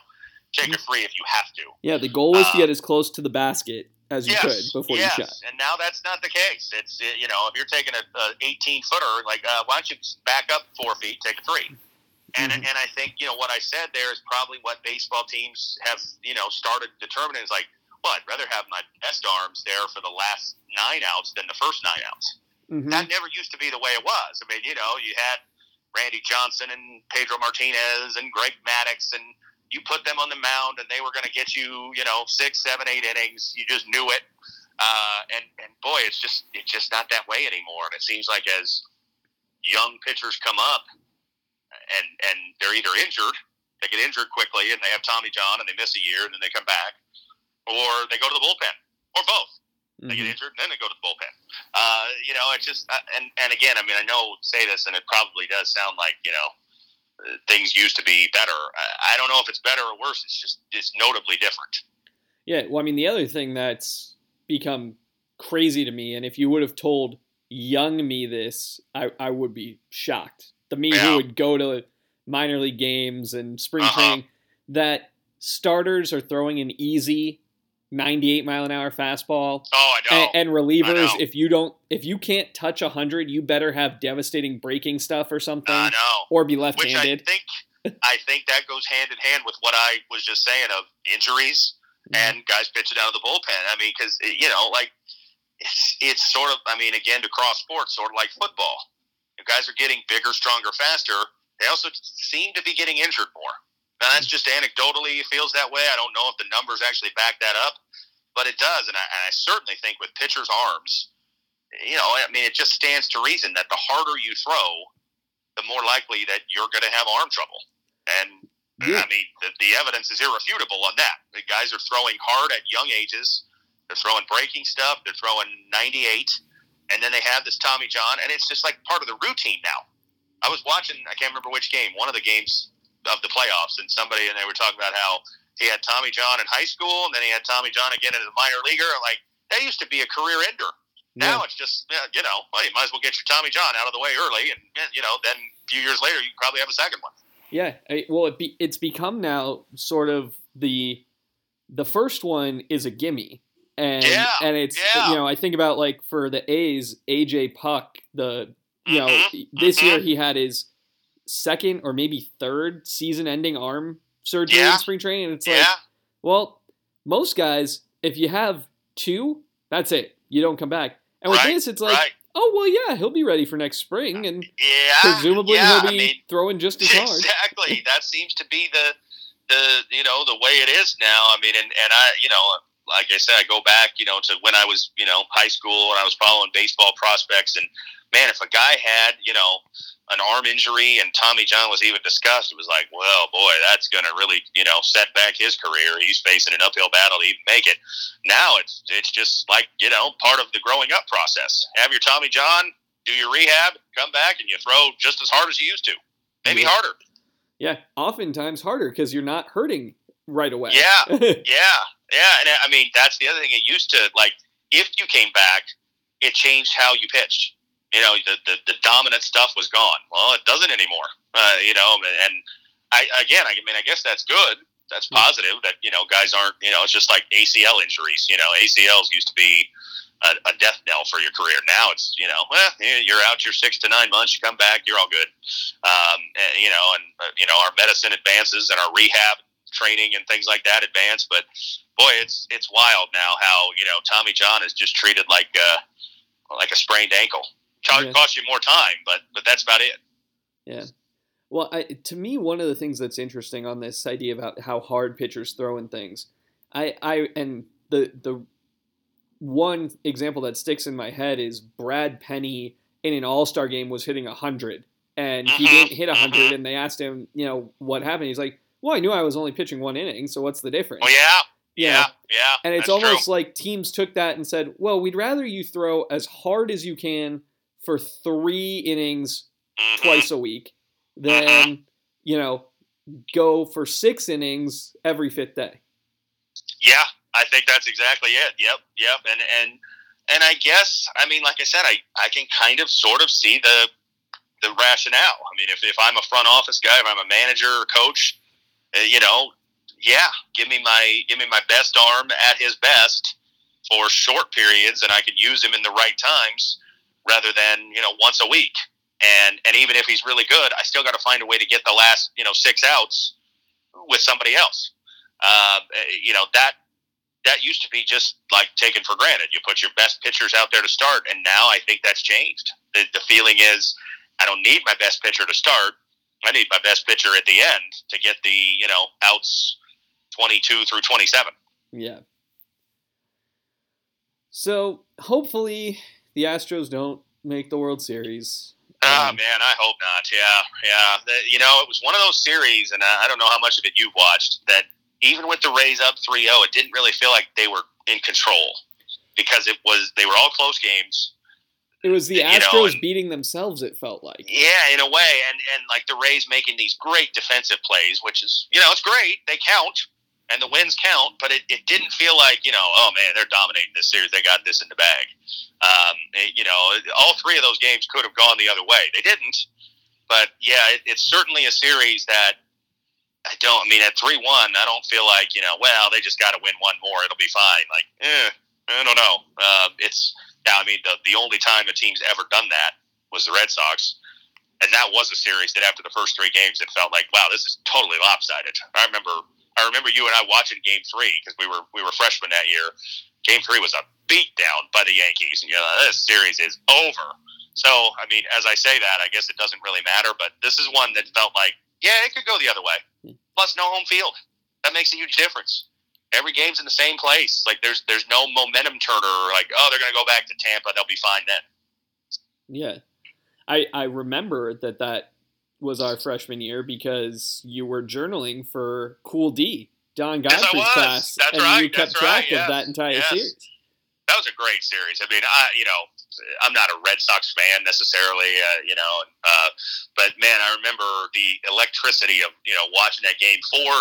take a free if you have to. Yeah, the goal was to Uh, get as close to the basket as you could before yes. you shot. And now that's not the case. It's you know if you're taking a, a 18 footer, like uh, why don't you back up four feet, take a 3 And Mhm. and I think you know what I said there is probably what baseball teams have you know started determining is like, well, I'd rather have my best arms there for the last nine outs than the first nine outs. Mhm. That never used to be the way it was. I mean, you know, you had Randy Johnson and Pedro Martinez and Greg Maddux, and you put them on the mound, and they were going to get you, you know, six, seven, eight innings. You just knew it. Uh, and and boy, it's just it's just not that way anymore. And it seems like as young pitchers come up, and and they're either injured, they get injured quickly, and they have Tommy John, and they miss a year, and then they come back, or they go to the bullpen, or both. They get Mhm. injured, and then they go to the bullpen. Uh, you know, it's just, uh, and and again, I mean, I know say this, and it probably does sound like you know things used to be better. I, don't know if it's better or worse. It's just it's notably different. Yeah, well, I mean, the other thing that's become crazy to me, and if you would have told young me this, I, I would be shocked. The me Yeah. who would go to minor league games and spring Uh-huh. training, that starters are throwing an easy 98 mile an hour fastball. Oh, I know. And, and relievers, know. if you don't, if you can't touch 100, you better have devastating breaking stuff or something, I know. or be Which I left-handed. think I think that goes hand in hand with what I was just saying of injuries Mm-hmm. and guys pitching out of the bullpen. I mean, because you know, like it's it's sort of. I mean, again, to cross sports, sort of like football. If guys are getting bigger, stronger, faster, they also seem to be getting injured more. Now that's just anecdotally it feels that way. I don't know if the numbers actually back that up, but it does, and I, and I certainly think with pitchers' arms, you know, I mean, it just stands to reason that the harder you throw, the more likely that you're going to have arm trouble. And Yeah. I mean, the, the evidence is irrefutable on that. The guys are throwing hard at young ages. They're throwing breaking stuff. They're throwing 98, and then they have this Tommy John, and it's just like part of the routine now. I was watching. I can't remember which game. One of the games of the playoffs, and somebody and they were talking about how He had Tommy John in high school, and then he had Tommy John again as a minor leaguer. Like that used to be a career ender. Yeah. Now it's just you know, well, you might as well get your Tommy John out of the way early, and you know, then a few years later you probably have a second one. Yeah, well, it be, it's become now sort of the the first one is a gimme, and yeah, and it's yeah. you know I think about like for the A's, AJ Puk the you know mm-hmm. this mm-hmm. year he had his second or maybe third season-ending arm surgery yeah. in spring training, and it's yeah. like, well, most guys, if you have two, that's it, you don't come back. And with right, this, it's like, right. oh well, yeah, he'll be ready for next spring, and yeah, presumably yeah, he'll be I mean, throwing just as hard. Exactly. that seems to be the the you know the way it is now. I mean, and and I you know like I said, I go back you know to when I was you know high school and I was following baseball prospects, and man, if a guy had you know an arm injury and Tommy John was even discussed, it was like, well, boy, that's going to really, you know, set back his career. He's facing an uphill battle to even make it. Now it's it's just like you know part of the growing up process. Have your Tommy John, do your rehab, come back, and you throw just as hard as you used to, maybe Yeah. harder. Yeah, oftentimes harder because you're not hurting right away. Yeah. Yeah, yeah, and I mean that's the other thing. It used to like if you came back, it changed how you pitched. You know, the the, the dominant stuff was gone. Well, it doesn't anymore. Uh, you know, and I again, I mean, I guess that's good. That's positive that you know guys aren't. You know, it's just like ACL injuries. You know, ACLs used to be a, a death knell for your career. Now it's you know, well, you're out your six to nine months. You come back, you're all good. Um, and, you know, and uh, you know our medicine advances and our rehab training and things like that advance. But boy, it's it's wild now how you know Tommy John is just treated like uh, like a sprained ankle. Cost, Yeah. cost you more time, but but that's about it. Yeah. Well, I, to me, one of the things that's interesting on this idea about how hard pitchers throw and things, I, I, and the the one example that sticks in my head is Brad Penny in an All Star game was hitting hundred, and he Mhm, didn't hit hundred, mhm. and they asked him, you know, what happened. He's like, well, I knew I was only pitching one inning, so what's the difference? Well, yeah, Yeah. yeah, yeah. And it's almost true. like teams took that and said, well, we'd rather you throw as hard as you can for three innings Mhm. twice a week than, you know, go for six innings every fifth day. Yeah, I think that's exactly it. Yep, yep. And and and I guess I mean, like I said, I I can kind of sort of see the the rationale. I mean, if if I'm a front office guy, if I'm a manager or coach, uh, you know, yeah, give me my give me my best arm at his best for short periods, and I could use him in the right times rather than you know once a week. And and even if he's really good, I still got to find a way to get the last you know six outs with somebody else. Uh, you know that that used to be just like taken for granted. You put your best pitchers out there to start, and now I think that's changed. The, the feeling is I don't need my best pitcher to start. I need my best pitcher at the end to get the you know outs twenty two through twenty seven. Yeah. So hopefully the Astros don't make the World Series. Ah Um, man, I hope not. Yeah, yeah. The- you know, it was one of those series, and I I don't know how much of it you've watched. That even with the Rays up 3-0, it didn't really feel like they were in control because it was they were all close games. It was the You know, Astros and- beating themselves. It felt like. Yeah, in a way, and and like the Rays making these great defensive plays, which is you know it's great. They count, and the wins count, but it, it didn't feel like you know oh man they're dominating this series. They got this in the bag. Um, it- you know, all three of those games could have gone the other way. They didn't, but yeah, it, it's certainly a series that I don't. I mean, at three one, I don't feel like you know. Well, they just got to win one more. It'll be fine. Like, eh, I don't know. Uh, it's now. I mean, the the only time a team's ever done that was the Red Sox, and that was a series that after the first three games, it felt like, wow, this is totally lopsided. I remember. I remember you and I watching Game Three because we were we were freshmen that year. Game Three was a beatdown by the Yankees, and you know this series is over. So, I mean, as I say that, I guess it doesn't really matter. But this is one that felt like, yeah, it could go the other way. Plus, no home field. That makes a huge difference. Every game's in the same place. Like, there's there's no momentum turner. Like, oh, they're gonna go back to Tampa. They'll be fine then. Yeah. I I remember that that was our freshman year because you were journaling for Cool D, Don Yes, Godfrey's was. class, That's and right. you kept That's track right. of Yes. that entire Yes. series. that was a great series. I mean, I you know, I'm not a Red Sox fan necessarily, uh, you know, uh, but man, I remember the electricity of you know watching that game four.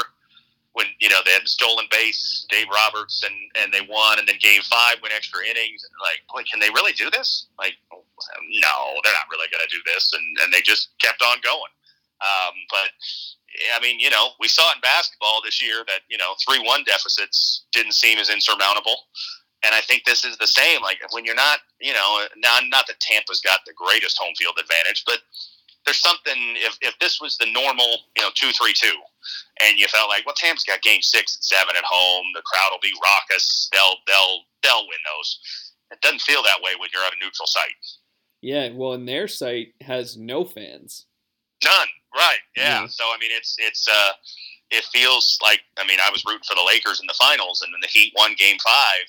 When you know they had stolen base, Dave Roberts, and and they won, and then Game Five went extra innings. Like, boy, can they really do this? Like, no, they're not really going to do this, and and they just kept on going. Um, but I mean, you know, we saw in basketball this year that you know three one deficits didn't seem as insurmountable. And I think this is the same. Like when you're not, you know, not, not that Tampa's got the greatest home field advantage, but there's something if, if this was the normal, you know, two three two, and you felt like, well, Tampa's got game six and seven at home, the crowd will be raucous, they'll they'll they'll win those. It doesn't feel that way when you're at a neutral site. Yeah, well, and their site has no fans. None. Right. Yeah. yeah. So I mean, it's it's uh, it feels like I mean, I was rooting for the Lakers in the finals, and then the Heat won Game Five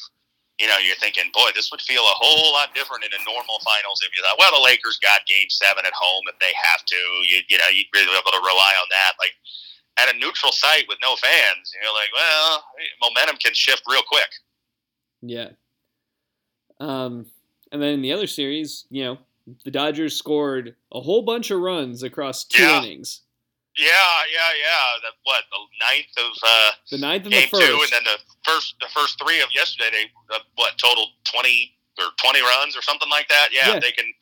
you know, you're thinking, boy, this would feel a whole lot different in a normal finals if you thought, well, the Lakers got game seven at home if they have to. You, you know, you'd really be able to rely on that. Like at a neutral site with no fans, you're like, well, momentum can shift real quick. Yeah. Um, and then in the other series, you know, the Dodgers scored a whole bunch of runs across two yeah. innings. Yeah, yeah, yeah. The, what the ninth of uh, the ninth of game the first. two, and then the first the first three of yesterday. They uh, what total twenty or twenty runs or something like that. Yeah, yeah, they can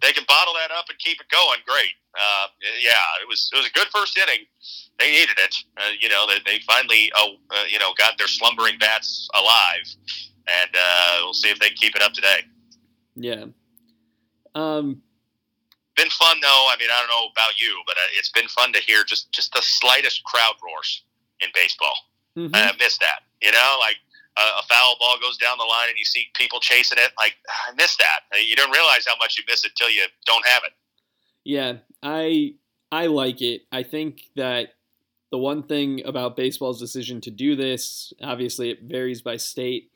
they can bottle that up and keep it going. Great. Uh, yeah, it was it was a good first inning. They needed it. Uh, you know, they, they finally oh uh, you know got their slumbering bats alive, and uh, we'll see if they can keep it up today. Yeah. Um, been fun though. I mean, I don't know about you, but uh, it's been fun to hear just just the slightest crowd roars in baseball. Mm-hmm. I miss that. You know, like a, a, foul ball goes down the line and you see people chasing it. Like I miss that. You don't realize how much you miss it till you don't have it. Yeah, I I like it. I think that the one thing about baseball's decision to do this, obviously, it varies by state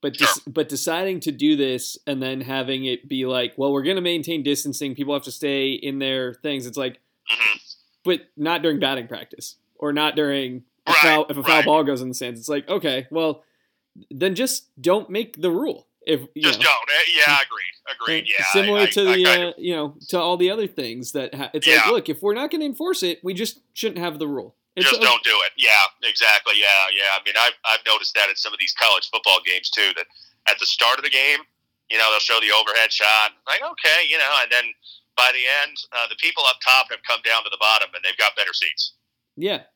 but sure. but deciding to do this and then having it be like, well, we're going to maintain distancing. People have to stay in their things. It's like, mm-hmm. but not during batting practice or not during a foul, if a foul right. ball goes in the stands. It's like, okay, well, then just don't make the rule. If you just know. don't, eh, yeah, agreed, agreed, yeah. Similar I, to I, the, I uh, you know, to all the other things that ha- it's yeah. like, look, if we're not going to enforce it, we just shouldn't have the rule. It's just don't do it. Yeah, exactly. Yeah, yeah. I mean, I've, I've noticed that in some of these college football games too. That at the start of the game, you know, they'll show the overhead shot. Like, okay, you know, and then by the end, uh, the people up top have come down to the bottom and they've got better seats. Yeah.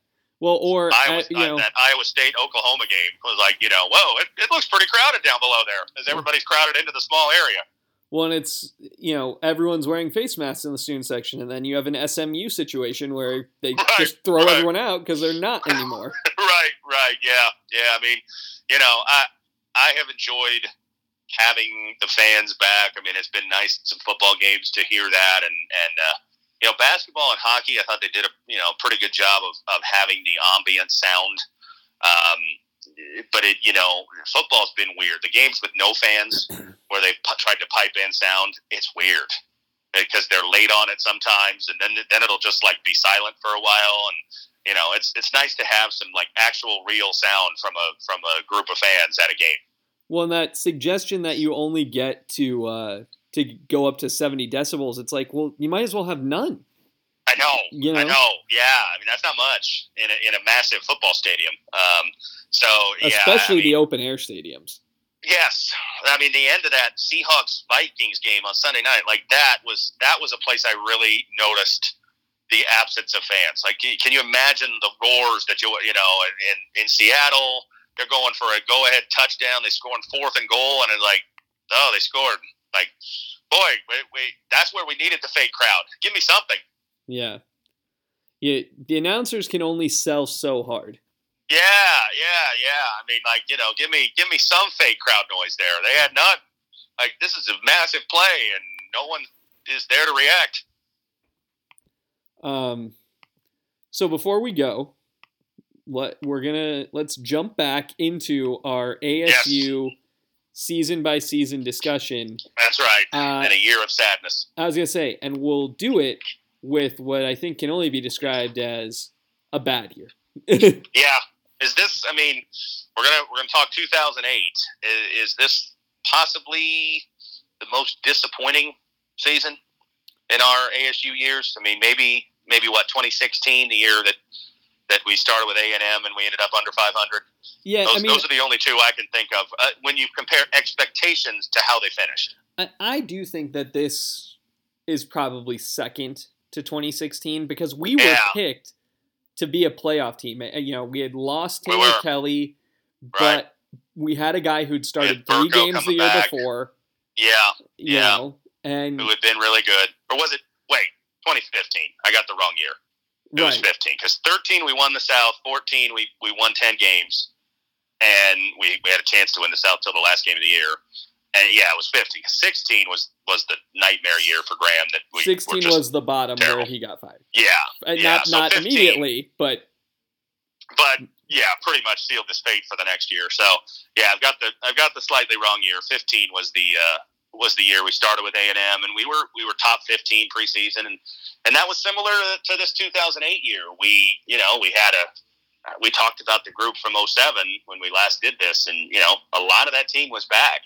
Well, or Iowa, uh, you know, that Iowa State Oklahoma game was like, you know, whoa, it, it looks pretty crowded down below there as everybody's crowded into the small area. Well, and it's you know everyone's wearing face masks in the student section, and then you have an SMU situation where they right, just throw right. everyone out because they're not anymore. right, right, yeah, yeah. I mean, you know, I I have enjoyed having the fans back. I mean, it's been nice in some football games to hear that, and and uh, you know, basketball and hockey. I thought they did a you know pretty good job of of having the ambient sound. Um, but it, you know, football's been weird. The games with no fans, where they p- tried to pipe in sound, it's weird because they're late on it sometimes, and then then it'll just like be silent for a while, and you know, it's it's nice to have some like actual real sound from a from a group of fans at a game. Well, and that suggestion that you only get to uh, to go up to seventy decibels, it's like, well, you might as well have none. I know, you know, I know. Yeah, I mean that's not much in a, in a massive football stadium. Um, so yeah, especially mean, the open air stadiums. Yes, I mean the end of that Seahawks Vikings game on Sunday night, like that was that was a place I really noticed the absence of fans. Like, can you imagine the roars that you you know in in Seattle? They're going for a go ahead touchdown. They score in fourth and goal, and it's like, oh, they scored. Like, boy, we, we that's where we needed the fake crowd. Give me something. Yeah. Yeah, the announcers can only sell so hard. Yeah, yeah, yeah. I mean, like you know, give me give me some fake crowd noise there. They had none. Like this is a massive play, and no one is there to react. Um. So before we go, let we're gonna let's jump back into our ASU yes. season by season discussion. That's right. Uh, and a year of sadness. I was gonna say, and we'll do it with what I think can only be described as a bad year. yeah. Is this? I mean, we're gonna we're gonna talk 2008. Is, is this possibly the most disappointing season in our ASU years? I mean, maybe maybe what 2016, the year that that we started with A and M and we ended up under 500. Yeah, those, I mean, those are the only two I can think of uh, when you compare expectations to how they finished. I, I do think that this is probably second to 2016 because we were Yeah. picked to be a playoff team. Uh, You know, we had lost We Taylor were. Kelly, but Right. we had a guy who'd started three games the year back. before. Yeah, Yeah. know, and who had been really good, or was it? Wait, 2015. I got the wrong year. It was 15 because 13 we won the South, 14 we we won 10 games, and we, we had a chance to win the South till the last game of the year. And yeah, it was 15. 16 was was the nightmare year for Graham. That we 16 just- was the bottom where he got fired. yeah, Uh, Yeah, not so not 15 immediately, but but yeah, pretty much sealed his fate for the next year. So yeah, I've got the I've got the slightly wrong year. 15 was the uh, was the year we started with A and M, and we were we were top 15 preseason, and and that was similar to this 2008 year. We you know we had a we talked about the group from 07 when we last did this, and you know a lot of that team was back.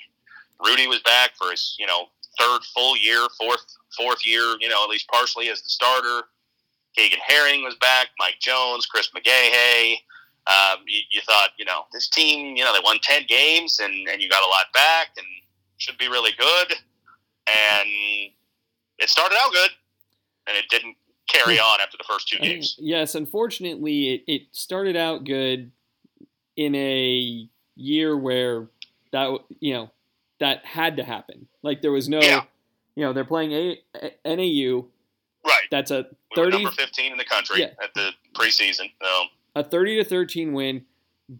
Rudy was back for his you know third full year, fourth fourth year, you know at least partially as the starter. Keegan Herring was back, Mike Jones, Chris McGaha. Um, you, you thought, you know, this team, you know, they won 10 games and, and you got a lot back and should be really good. And it started out good and it didn't carry on after the first two games. Yes, unfortunately, it, it started out good in a year where that you know that had to happen. Like there was no, Yeah. you know, they're playing a, a- NAU. Right. That's a We thirty number 15 in the country Yeah. at the preseason. So, a thirty to thirteen win.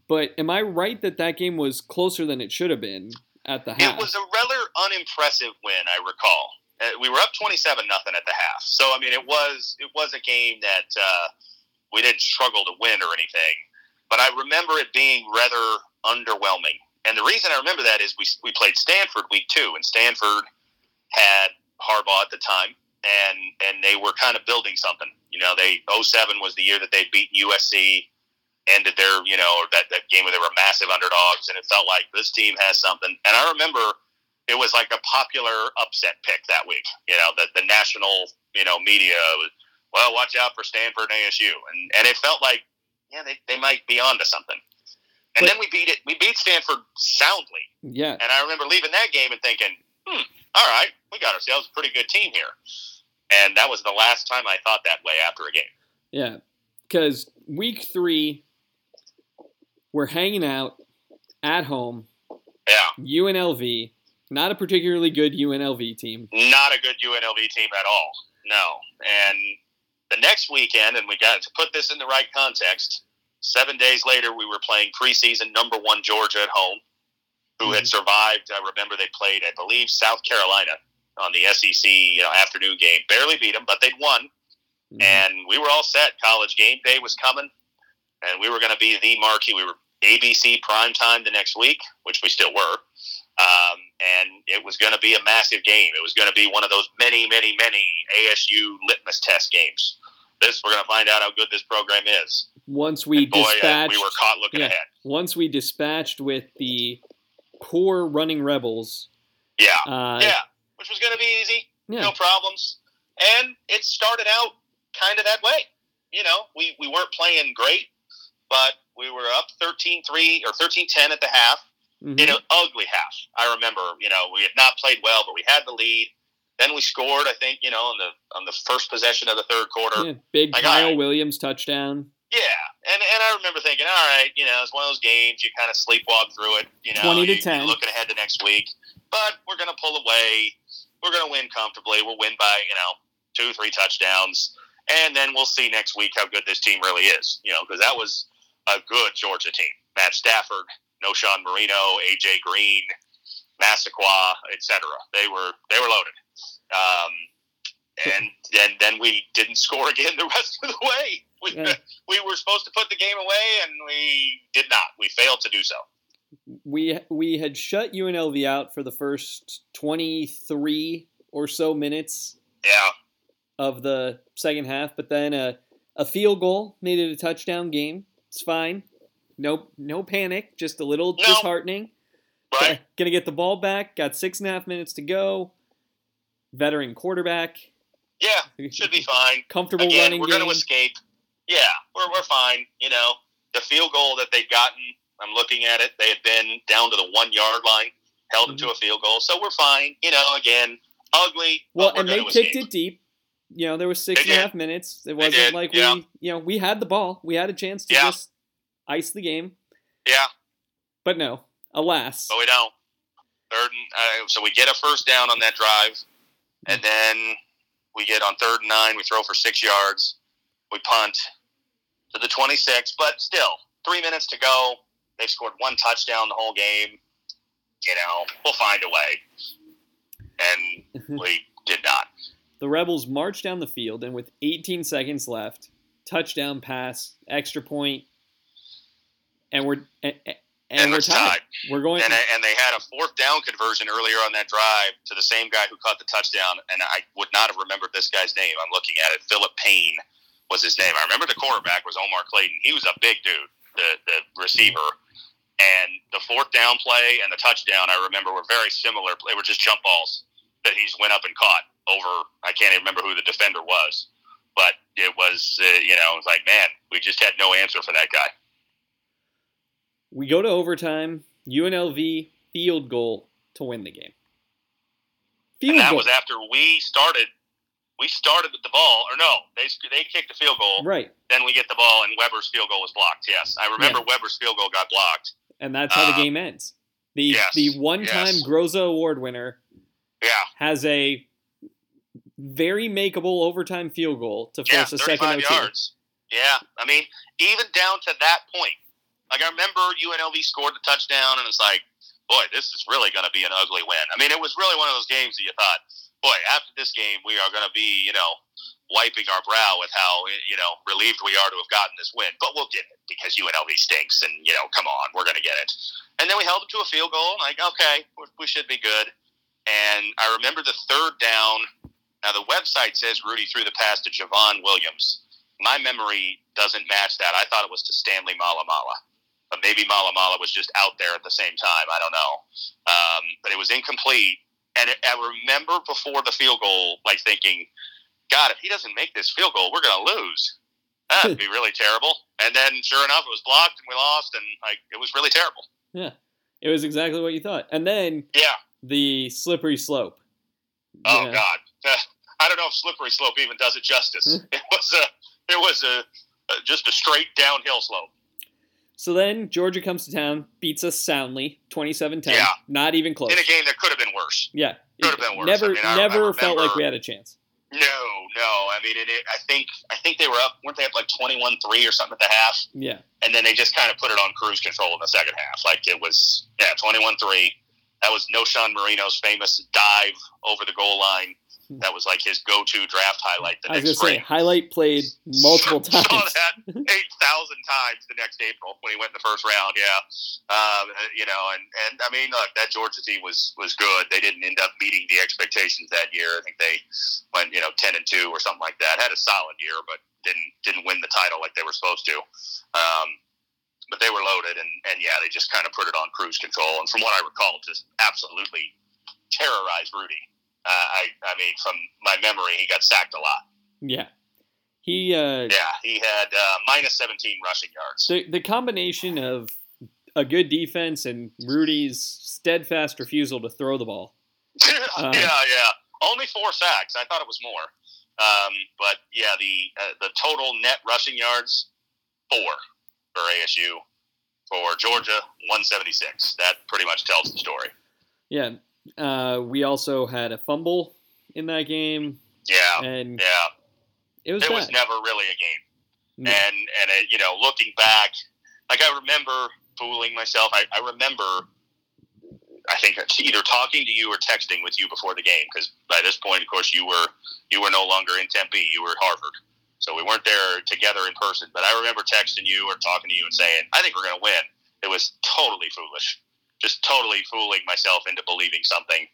But am I right that that game was closer than it should have been at the half? It was a rather unimpressive win, I recall. Uh, we were up twenty-seven nothing at the half, so I mean, it was it was a game that uh, we didn't struggle to win or anything. But I remember it being rather underwhelming, and the reason I remember that is we we played Stanford week two, and Stanford had Harbaugh at the time, and and they were kind of building something. You know, they 07 was the year that they'd beaten USC ended their, you know, that, that game where they were massive underdogs, and it felt like this team has something. And I remember it was like a popular upset pick that week. You know, the the national, you know, media was, well, watch out for Stanford and ASU, and and it felt like, yeah, they, they might be onto something. And But- then we beat it. We beat Stanford soundly, yeah. and I remember leaving that game and thinking, hmm, all right, we got ourselves a pretty good team here. And that was the last time I thought that way after a game. Yeah, because week three, we're hanging out at home. Yeah. UNLV, not a particularly good UNLV team. not a good UNLV team at all. No. And the next weekend, and we got to put this in the right context, seven days later, we were playing preseason number one Georgia at home, who had survived. I remember they played, I believe, South Carolina on the SEC you know, afternoon game. Barely beat them, but they'd won. Mhm. And we were all set. College game day was coming, and we were going to be the marquee. We were ABC prime time the next week, which we still were. Um, and it was going to be a massive game. It was going to be one of those many, many, many ASU litmus test games. This we're going to find out how good this program is. Once we And boy, uh, dispatched, we were caught looking yeah. ahead. once we dispatched with the poor running rebels. Yeah, Uh, yeah, which was going to be easy. yeah. no problems. And it started out kind of that way. You know, we, we weren't playing great, but we were up 13-3 or 13-10 at the half Mhm. in an ugly half. I remember, you know, we had not played well, but we had the lead. Then we scored, I think, you know, on the on the first possession of the third quarter. Yeah, big Like, Kyle right. Williams touchdown. Yeah, and and I remember thinking, all right, you know, it's one of those games you kind of sleepwalk through it. You know, 20 to you- 10. You're looking ahead to next week, but we're going to pull away. We're going to win comfortably. We'll win by you know two, three touchdowns, and then we'll see next week how good this team really is. You know, because that was a good Georgia team. Matt Stafford, No. Sean Moreno, AJ Green, Massaquoi, etc. They were they were loaded. Um, and and then we didn't score again the rest of the way. We, Yeah. we were supposed to put the game away, and we did not. We failed to do so. We we had shut UNLV out for the first twenty three or so minutes Yeah, of the second half, but then a a field goal made it a touchdown game. It's fine. No no panic, just a little No. disheartening. right. Gonna get the ball back. Got six and a half minutes to go. Veteran quarterback. Yeah, should be fine. Comfortable Again, running we're going to escape. Yeah, we're, we're fine. You know, the field goal that they'd gotten, I'm looking at it. They had been down to the one yard line, held mm-hmm. them to a field goal, so we're fine. You know, again, ugly. Well, and they kicked it deep. You know, there was six and a half minutes. It wasn't like yeah. we, you know, we had the ball. We had a chance to yeah. just ice the game. Yeah. But no, alas. But we don't. Third, and, uh, so we get a first down on that drive, and then we get on third and nine. We throw for six yards. We punt to the 26, but still, three minutes to go. They've scored one touchdown the whole game. You know, we'll find a way. And mhm. we did not. The Rebels marched down the field, and with 18 seconds left, touchdown pass, extra point, and we're and, and, we're tied. tied. We're going, and, and they had a fourth down conversion earlier on that drive to the same guy who caught the touchdown, and I would not have remembered this guy's name. I'm looking at it. Philip Payne was his name. I remember the quarterback was Omar Clayton. He was a big dude, the the receiver. And the fourth down play and the touchdown, I remember, were very similar. They were just jump balls that he's went up and caught over. I can't even remember who the defender was, but it was uh, you know it was like man, we just had no answer for that guy. We go to overtime. UNLV field goal to win the game. Field and that goal. was after we started. We started with the ball, or no, they they kicked the field goal. Right. Then we get the ball, and Weber's field goal was blocked. Yes, I remember yeah. Weber's field goal got blocked. And that's how the uh, game ends. The yes, the one time yes. Groza Award winner. Yeah. Has a very makeable overtime field goal to force yeah, a second OT. yards. Yeah, I mean, even down to that point, like I remember UNLV scored the touchdown, and it's like, boy, this is really going to be an ugly win. I mean, it was really one of those games that you thought, boy, after this game, we are going to be, you know, wiping our brow with how you know relieved we are to have gotten this win. But we'll get it because UNLV stinks, and you know, come on, we're going to get it. And then we held them to a field goal. Like, okay, we should be good. And I remember the third down. Now the website says Rudy threw the pass to Javon Williams. My memory doesn't match that. I thought it was to Stanley Malamala. But maybe Malamala was just out there at the same time. I don't know. Um, but it was incomplete. And I remember before the field goal, like thinking, God, if he doesn't make this field goal, we're going to lose. That'd be really terrible. And then, sure enough, it was blocked and we lost, and like it was really terrible. Yeah, it was exactly what you thought. And then, yeah, the slippery slope. Oh yeah. God, I don't know if slippery slope even does it justice. it was a, it was a, just a straight downhill slope. So then Georgia comes to town, beats us soundly, 27-10. Yeah. Not even close. In a game that could have been worse. Yeah. Could have been worse. Never, I mean, I, never I felt like we had a chance. No, no. I mean, it, it, I think I think they were up. weren't they up like twenty-one three or something at the half? Yeah. And then they just kind of put it on cruise control in the second half. Like it was, yeah, twenty-one three. That was Knowshon Moreno's famous dive over the goal line that was like his go-to draft highlight. The I was going to say highlight played multiple times. Saw that eight thousand times the next April when he went in the first round. Yeah, um, you know, and and I mean, look, that Georgia team was was good. They didn't end up meeting the expectations that year. I think they went you know ten and two or something like that. Had a solid year, but didn't didn't win the title like they were supposed to. Um, but they were loaded, and, and yeah, they just kind of put it on cruise control. And from what I recall, just absolutely terrorized Rudy. Uh, I, I mean, from my memory, he got sacked a lot. Yeah. He, uh, yeah, he had uh, minus 17 rushing yards. The, the combination of a good defense and Rudy's steadfast refusal to throw the ball. uh, yeah, yeah. Only four sacks. I thought it was more. Um, but yeah, the uh, the total net rushing yards four for ASU. For Georgia, 176. That pretty much tells the story. Yeah, uh, we also had a fumble in that game. Yeah, and yeah, it was. It was never really a game. No. And and it, you know, looking back, like I remember fooling myself. I, I remember, I think either talking to you or texting with you before the game because by this point, of course, you were you were no longer in Tempe. You were at Harvard. So we weren't there together in person. But I remember texting you or talking to you and saying, I think we're going to win. It was totally foolish just totally fooling myself into believing something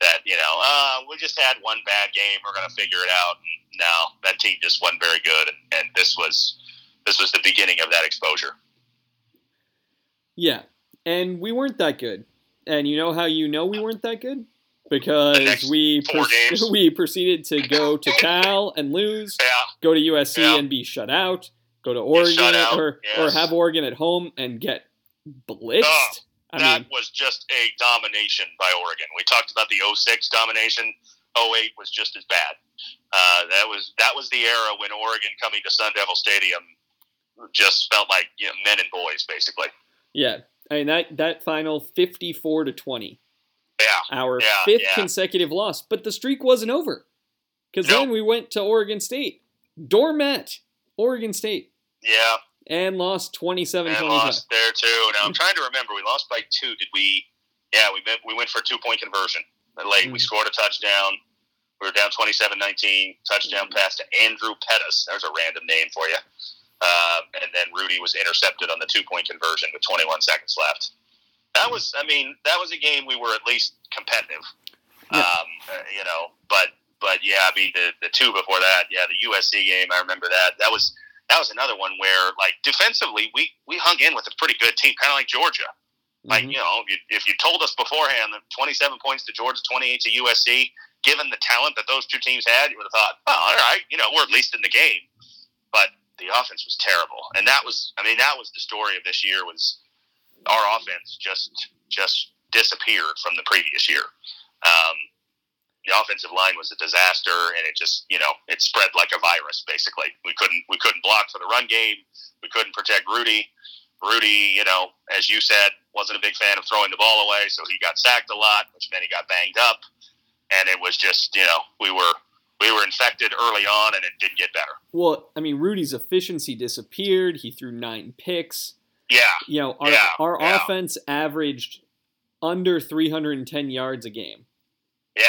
that you know uh, we just had one bad game we're going to figure it out and no that team just wasn't very good and, and this was this was the beginning of that exposure yeah and we weren't that good and you know how you know we weren't that good because we we proceeded to go to Cal and lose, yeah. go to USC yeah. and be shut out, go to Oregon or yes. or have Oregon at home and get blitzed. Oh, I that mean, was just a domination by Oregon. We talked about the 06 domination. 08 was just as bad. Uh, that was that was the era when Oregon coming to Sun Devil Stadium just felt like you know, men and boys, basically. yeah. I mean that that final fifty-four to twenty, Yeah, our Yeah, fifth yeah. consecutive loss, but the streak wasn't over because No. then we went to Oregon State, Dormet, Oregon State, yeah, and lost 27-25. and lost there too. Now I'm trying to remember. We lost by two. Did we? Yeah, we went, we went for a two point conversion. Late, we Mhm. scored a touchdown. We were down 27-19. Touchdown Mm-hmm. pass to Andrew Pettis. There's a random name for you. Um, and then Rudy was intercepted on the two point conversion with 21 seconds left. That was, I mean, that was a game we were at least competitive. Yeah. Um, uh, you know, but but yeah, I mean the the two before that, yeah, the USC game, I remember that. That was that was another one where like defensively we we hung in with a pretty good team, kind of like Georgia. Like Mhm. you know, if you, if you told us beforehand that 27 points to Georgia, 28 to USC, given the talent that those two teams had, you would have thought, oh, all right, you know, we're at least in the game. But the offense was terrible, and that was, I mean, that was the story of this year was our offense just just disappeared from the previous year. Um, the offensive line was a disaster, and it just you know it spread like a virus. Basically, we couldn't we couldn't block for the run game. We couldn't protect Rudy. Rudy, you know, as you said, wasn't a big fan of throwing the ball away, so he got sacked a lot, which meant he got banged up, and it was just you know we were we were infected early on, and it didn't get better. Well, I mean, Rudy's efficiency disappeared. He threw nine picks. Yeah, You know, our, Yeah, our yeah. offense averaged under 310 yards a game. Yeah,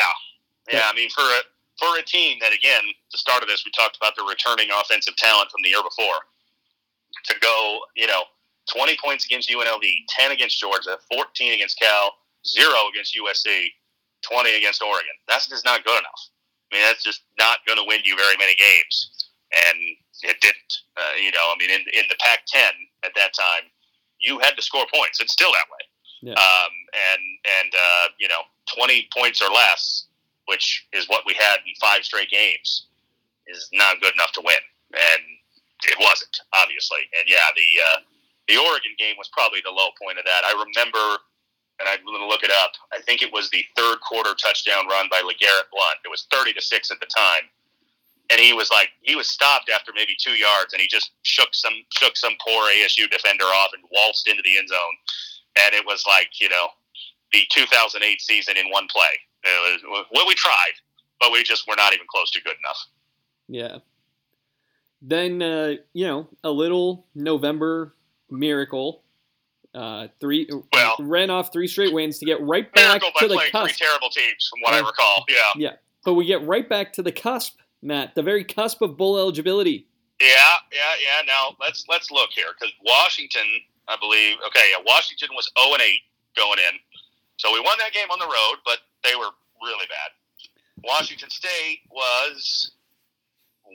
yeah. I mean, for a for a team that again, the start of this, we talked about the returning offensive talent from the year before. To go, you know, twenty points against UNLV, ten against Georgia, fourteen against Cal, zero against USC, twenty against Oregon. That's just not good enough. I mean, that's just not going to win you very many games, and it didn't. Uh, you know, I mean, in in the Pac-10 at that time, you had to score points. It's still that way. Yeah. Um, and and uh, you know, twenty points or less, which is what we had in five straight games, is not good enough to win, and it wasn't obviously. And yeah, the uh, the Oregon game was probably the low point of that. I remember, and I'm going to look it up. I think it was the third quarter touchdown run by LeGarrette Blount. It was thirty to six at the time. And he was like, he was stopped after maybe two yards, and he just shook some shook some poor ASU defender off and waltzed into the end zone and it was like you know the 2008 season in one play. It was, well, we tried, but we just were not even close to good enough. Yeah. Then, uh, you know, a little November miracle. Uh, three Well- ran off three straight wins to get right back Miracle by to the playing cusp. three terrible teams, from what I recall. Yeah. Yeah, But we get right back to the cusp, Matt, the very cusp of bowl eligibility. yeah, yeah, yeah. Now let's let's look here because Washington, I believe. Okay, yeah, Washington was 0 and 8 going in, so we won that game on the road, but they were really bad. Washington State was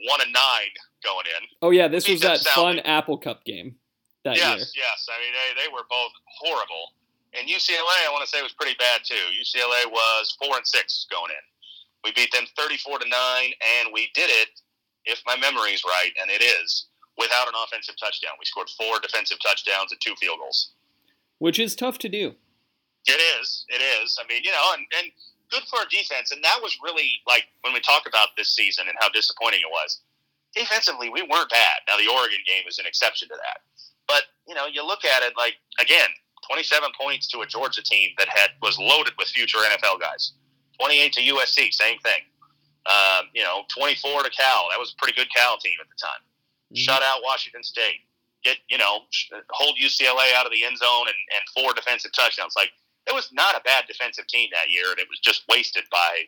one and nine going in. Oh yeah, this was that fun. Apple Cup game that yes, year. yes. I mean, they, they were both horrible. And UCLA, I want to say, was pretty bad too. UCLA was four and six going in. We beat them thirty-four to nine, and we did it, if my memory's right, and it is, without an offensive touchdown. We scored four defensive touchdowns and two field goals. Which is tough to do. It is. It is. I mean, you know, and, and good for our defense. And that was really like when we talk about this season and how disappointing it was. Defensively, we weren't bad. Now, the Oregon game is an exception to that. But, you know, you look at it like, again, 27 points to a Georgia team that had was loaded with future NFL guys. 28 to USC, same thing. Um, you know, 24 to Cal. That was a pretty good Cal team at the time Mhm. shut out Washington State, get you know hold UCLA out of the end zone, and, and four defensive touchdowns. Like it was not a bad defensive team that year, and it was just wasted by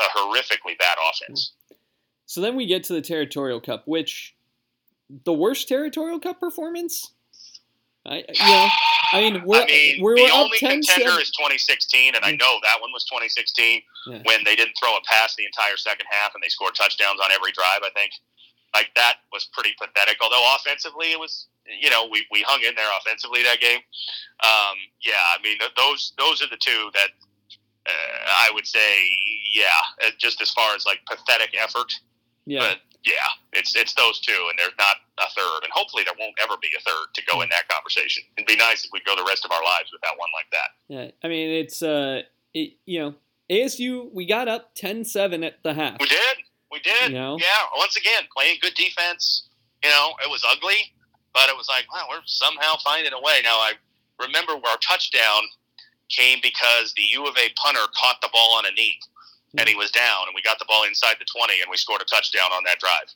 a horrifically bad offense. So then we get to the Territorial Cup, which the worst Territorial Cup performance. I, know, I mean, we're, I mean, we're the only 10 contender 7. is 2016, and I know that one was 2016 Yeah. when they didn't throw a pass the entire second half, and they scored touchdowns on every drive. I think like that was pretty pathetic. Although offensively, it was you know we, we hung in there offensively that game. Um, yeah, I mean those those are the two that uh, I would say yeah, uh, just as far as like pathetic effort. Yeah. But yeah, it's it's those two, and there's not a third, and hopefully there won't ever be a third to go in that conversation. It'd be nice if we go the rest of our lives without one like that. Yeah, I mean it's uh, it, you know, ASU we got up 10-7 at the half. We did, we did. You know? Yeah, once again playing good defense. You know, it was ugly, but it was like, wow, we're somehow finding a way. Now I remember our touchdown came because the U of A punter caught the ball on a knee and he was down, and we got the ball inside the 20, and we scored a touchdown on that drive.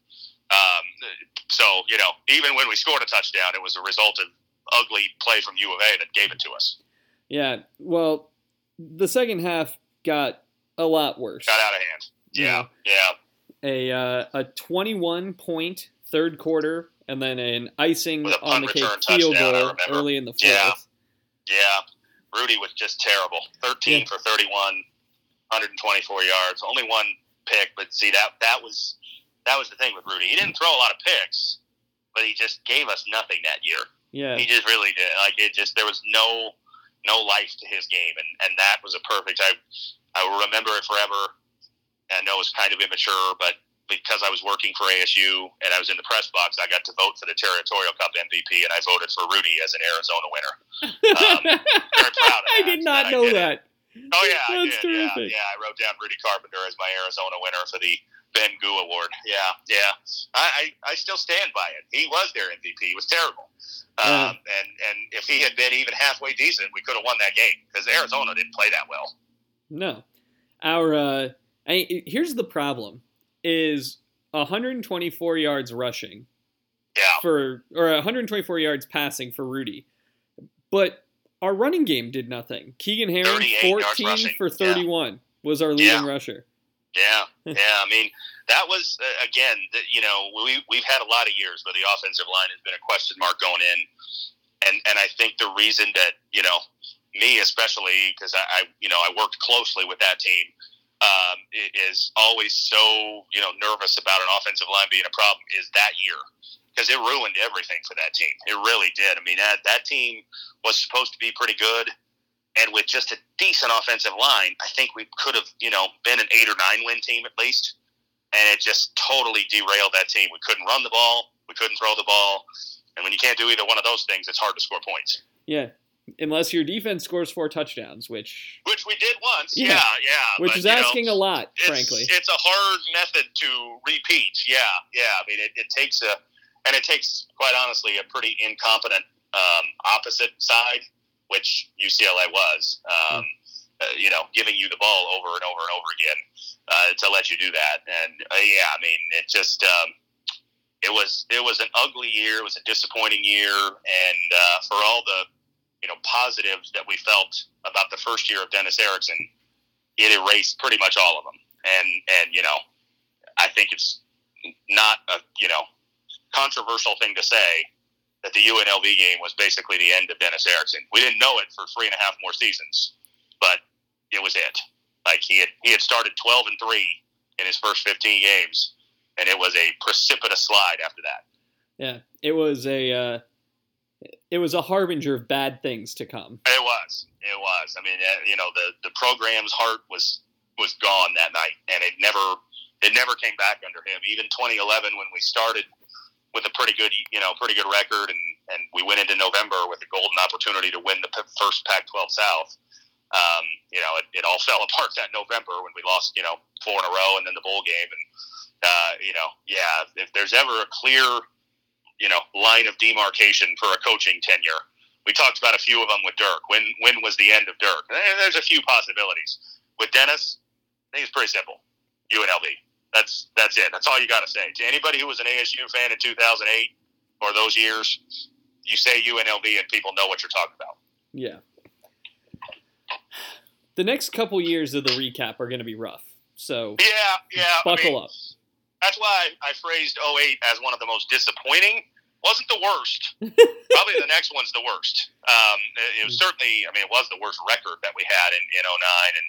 Um, so, you know, even when we scored a touchdown, it was a result of ugly play from U of A that gave it to us. Yeah, well, the second half got a lot worse. Got out of hand. Yeah, yeah. A uh, a 21 point third quarter, and then an icing on the cake field goal early in the fourth. Yeah. Yeah, Rudy was just terrible. 13 Yeah. for 31, 124 yards. Only one pick, but see that that was that was the thing with Rudy. He didn't throw a lot of picks, but he just gave us nothing that year. Yeah, He just really did. Like it just there was no no life to his game, and and that was a perfect. I I will remember it forever. I know it's kind of immature, but because I was working for ASU and I was in the press box, I got to vote for the Territorial Cup MVP, and I voted for Rudy as an Arizona winner. Um, very proud I did not I know did it. that. Oh yeah, I That's did. Yeah, terrific. yeah. I wrote down Rudy Carpenter as my Arizona winner for the Ben Gu Award. Yeah, yeah. I, I, I still stand by it. He was their MVP. He was terrible. Yeah. Um, and and if he had been even halfway decent, we could have won that game because Arizona didn't play that well. No, our uh, I, here's the problem: is 124 yards rushing Yeah, for or 124 yards passing for Rudy, but our running game did nothing. Keegan Herring 14 rushing, for yeah. 31 was our leading Yeah. rusher. yeah, yeah. I mean, that was uh, again. The, you know, we we've had a lot of years where the offensive line has been a question mark going in, and and I think the reason that you know me especially because I, I you know I worked closely with that team um, is always so you know nervous about an offensive line being a problem is that year because it ruined everything for that team. It really did. I mean that that team was supposed to be pretty good. And with just a decent offensive line, I think we could have, you know, been an eight or nine win team at least. And it just totally derailed that team. We couldn't run the ball. We couldn't throw the ball. And when you can't do either one of those things, it's hard to score points. Yeah, unless your defense scores four touchdowns, which Which we did once. Yeah. Yeah, yeah. which but, is you know, asking a lot, it's, frankly. It's a hard method to repeat. Yeah, yeah. I mean, it, it takes a, and it takes, quite honestly, a pretty incompetent um, opposite side, which UCLA was. Um, uh, you know, giving you the ball over and over and over again uh, to let you do that. And uh, yeah, I mean, it just um, it was it was an ugly year. It was a disappointing year, and uh, for all the you know positives that we felt about the first year of Dennis Erickson, it erased pretty much all of them. And and you know, I think it's not a you know controversial thing to say that the UNLV game was basically the end of Dennis Erickson. We didn't know it for three and a half more seasons, but it was it. Like he had he had started twelve and three in his first fifteen games, and it was a precipitous slide after that. yeah, it was a uh, it was a harbinger of bad things to come. It was. It was. I mean, you know, the the program's heart was was gone that night, and it never it never came back under him. Even 2011, when we started with a pretty good you know pretty good record, and and we went into November with a golden opportunity to win the first Pac-12 South. Um, you know, it, it all fell apart that November when we lost you know four in a row, and then the bowl game, and uh, you know, yeah, if there's ever a clear you know line of demarcation for a coaching tenure we talked about a few of them with Dirk. When when was the end of Dirk? Eh, There's a few possibilities. With Dennis, I think it's pretty simple. UNLV. That's that's it. That's all you got to say. To anybody who was an ASU fan in 2008 or those years, you say UNLV and people know what you're talking about. Yeah. The next couple years of the recap are going to be rough. So Yeah, yeah. I buckle mean, up. That's why I phrased 08 as one of the most disappointing. Wasn't the worst. Probably the next one's the worst. Um, it, it was certainly, I mean, it was the worst record that we had in, in 09. And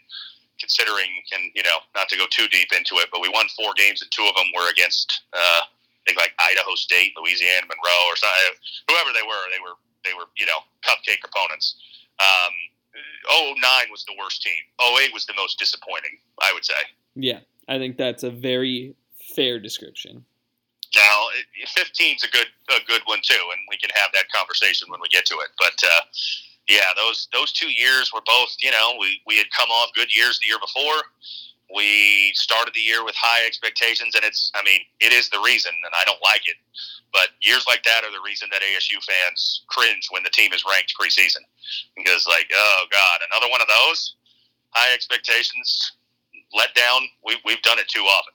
considering, and, you know, not to go too deep into it, but we won four games and two of them were against, uh, I think like Idaho State, Louisiana Monroe, or something. Whoever they were, they were, they were, you know, cupcake opponents. Um, 09 was the worst team. 08 was the most disappointing, I would say. Yeah, I think that's a very fair description. Now, 15's a good a good one too, and we can have that conversation when we get to it. But uh, yeah, those those two years were both. You know, we we had come off good years the year before. We started the year with high expectations, and it's. I mean, it is the reason, and I don't like it. But years like that are the reason that ASU fans cringe when the team is ranked preseason, because like, oh god, another one of those high expectations let down. We we've done it too often.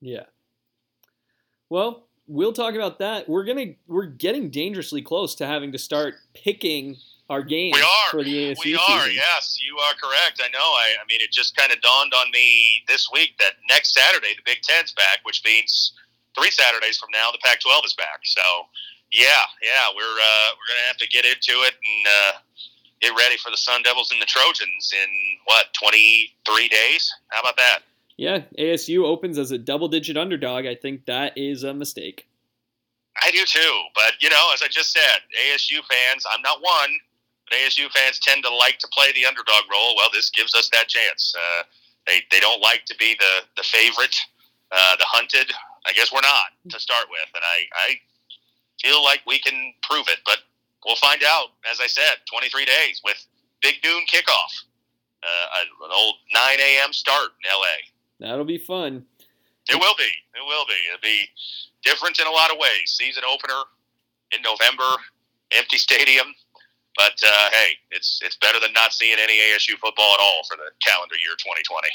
Yeah. Well, we'll talk about that. We're gonna we're getting dangerously close to having to start picking our games we are. for the ASU We season. yes, you are correct. I know. I, I mean, it just kind of dawned on me this week that next Saturday the Big Ten's back, which means three Saturdays from now the Pac-12 is back. So, yeah, yeah, we're uh, we're gonna have to get into it and uh, get ready for the Sun Devils and the Trojans in what twenty three days. How about that? Yeah, ASU opens as a double-digit underdog. I think that is a mistake. I do too, but you know, as I just said, ASU fans, I'm not one, but ASU fans tend to like to play the underdog role. Well, this gives us that chance. Uh, they they don't like to be the the favorite, uh, the hunted. I guess we're not to start with, and I I feel like we can prove it, but we'll find out. As I said, 23 days with big noon kickoff, uh, an old 9 a.m. start in LA. That'll be fun. It will be. It will be. It'll be different in a lot of ways. Season opener in November, empty stadium. But uh, hey, it's it's better than not seeing any ASU football at all for the calendar year 2020.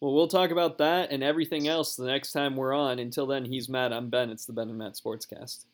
Well, we'll talk about that and everything else the next time we're on. Until then, he's Matt. I'm Ben. It's the Ben and Matt Sportscast.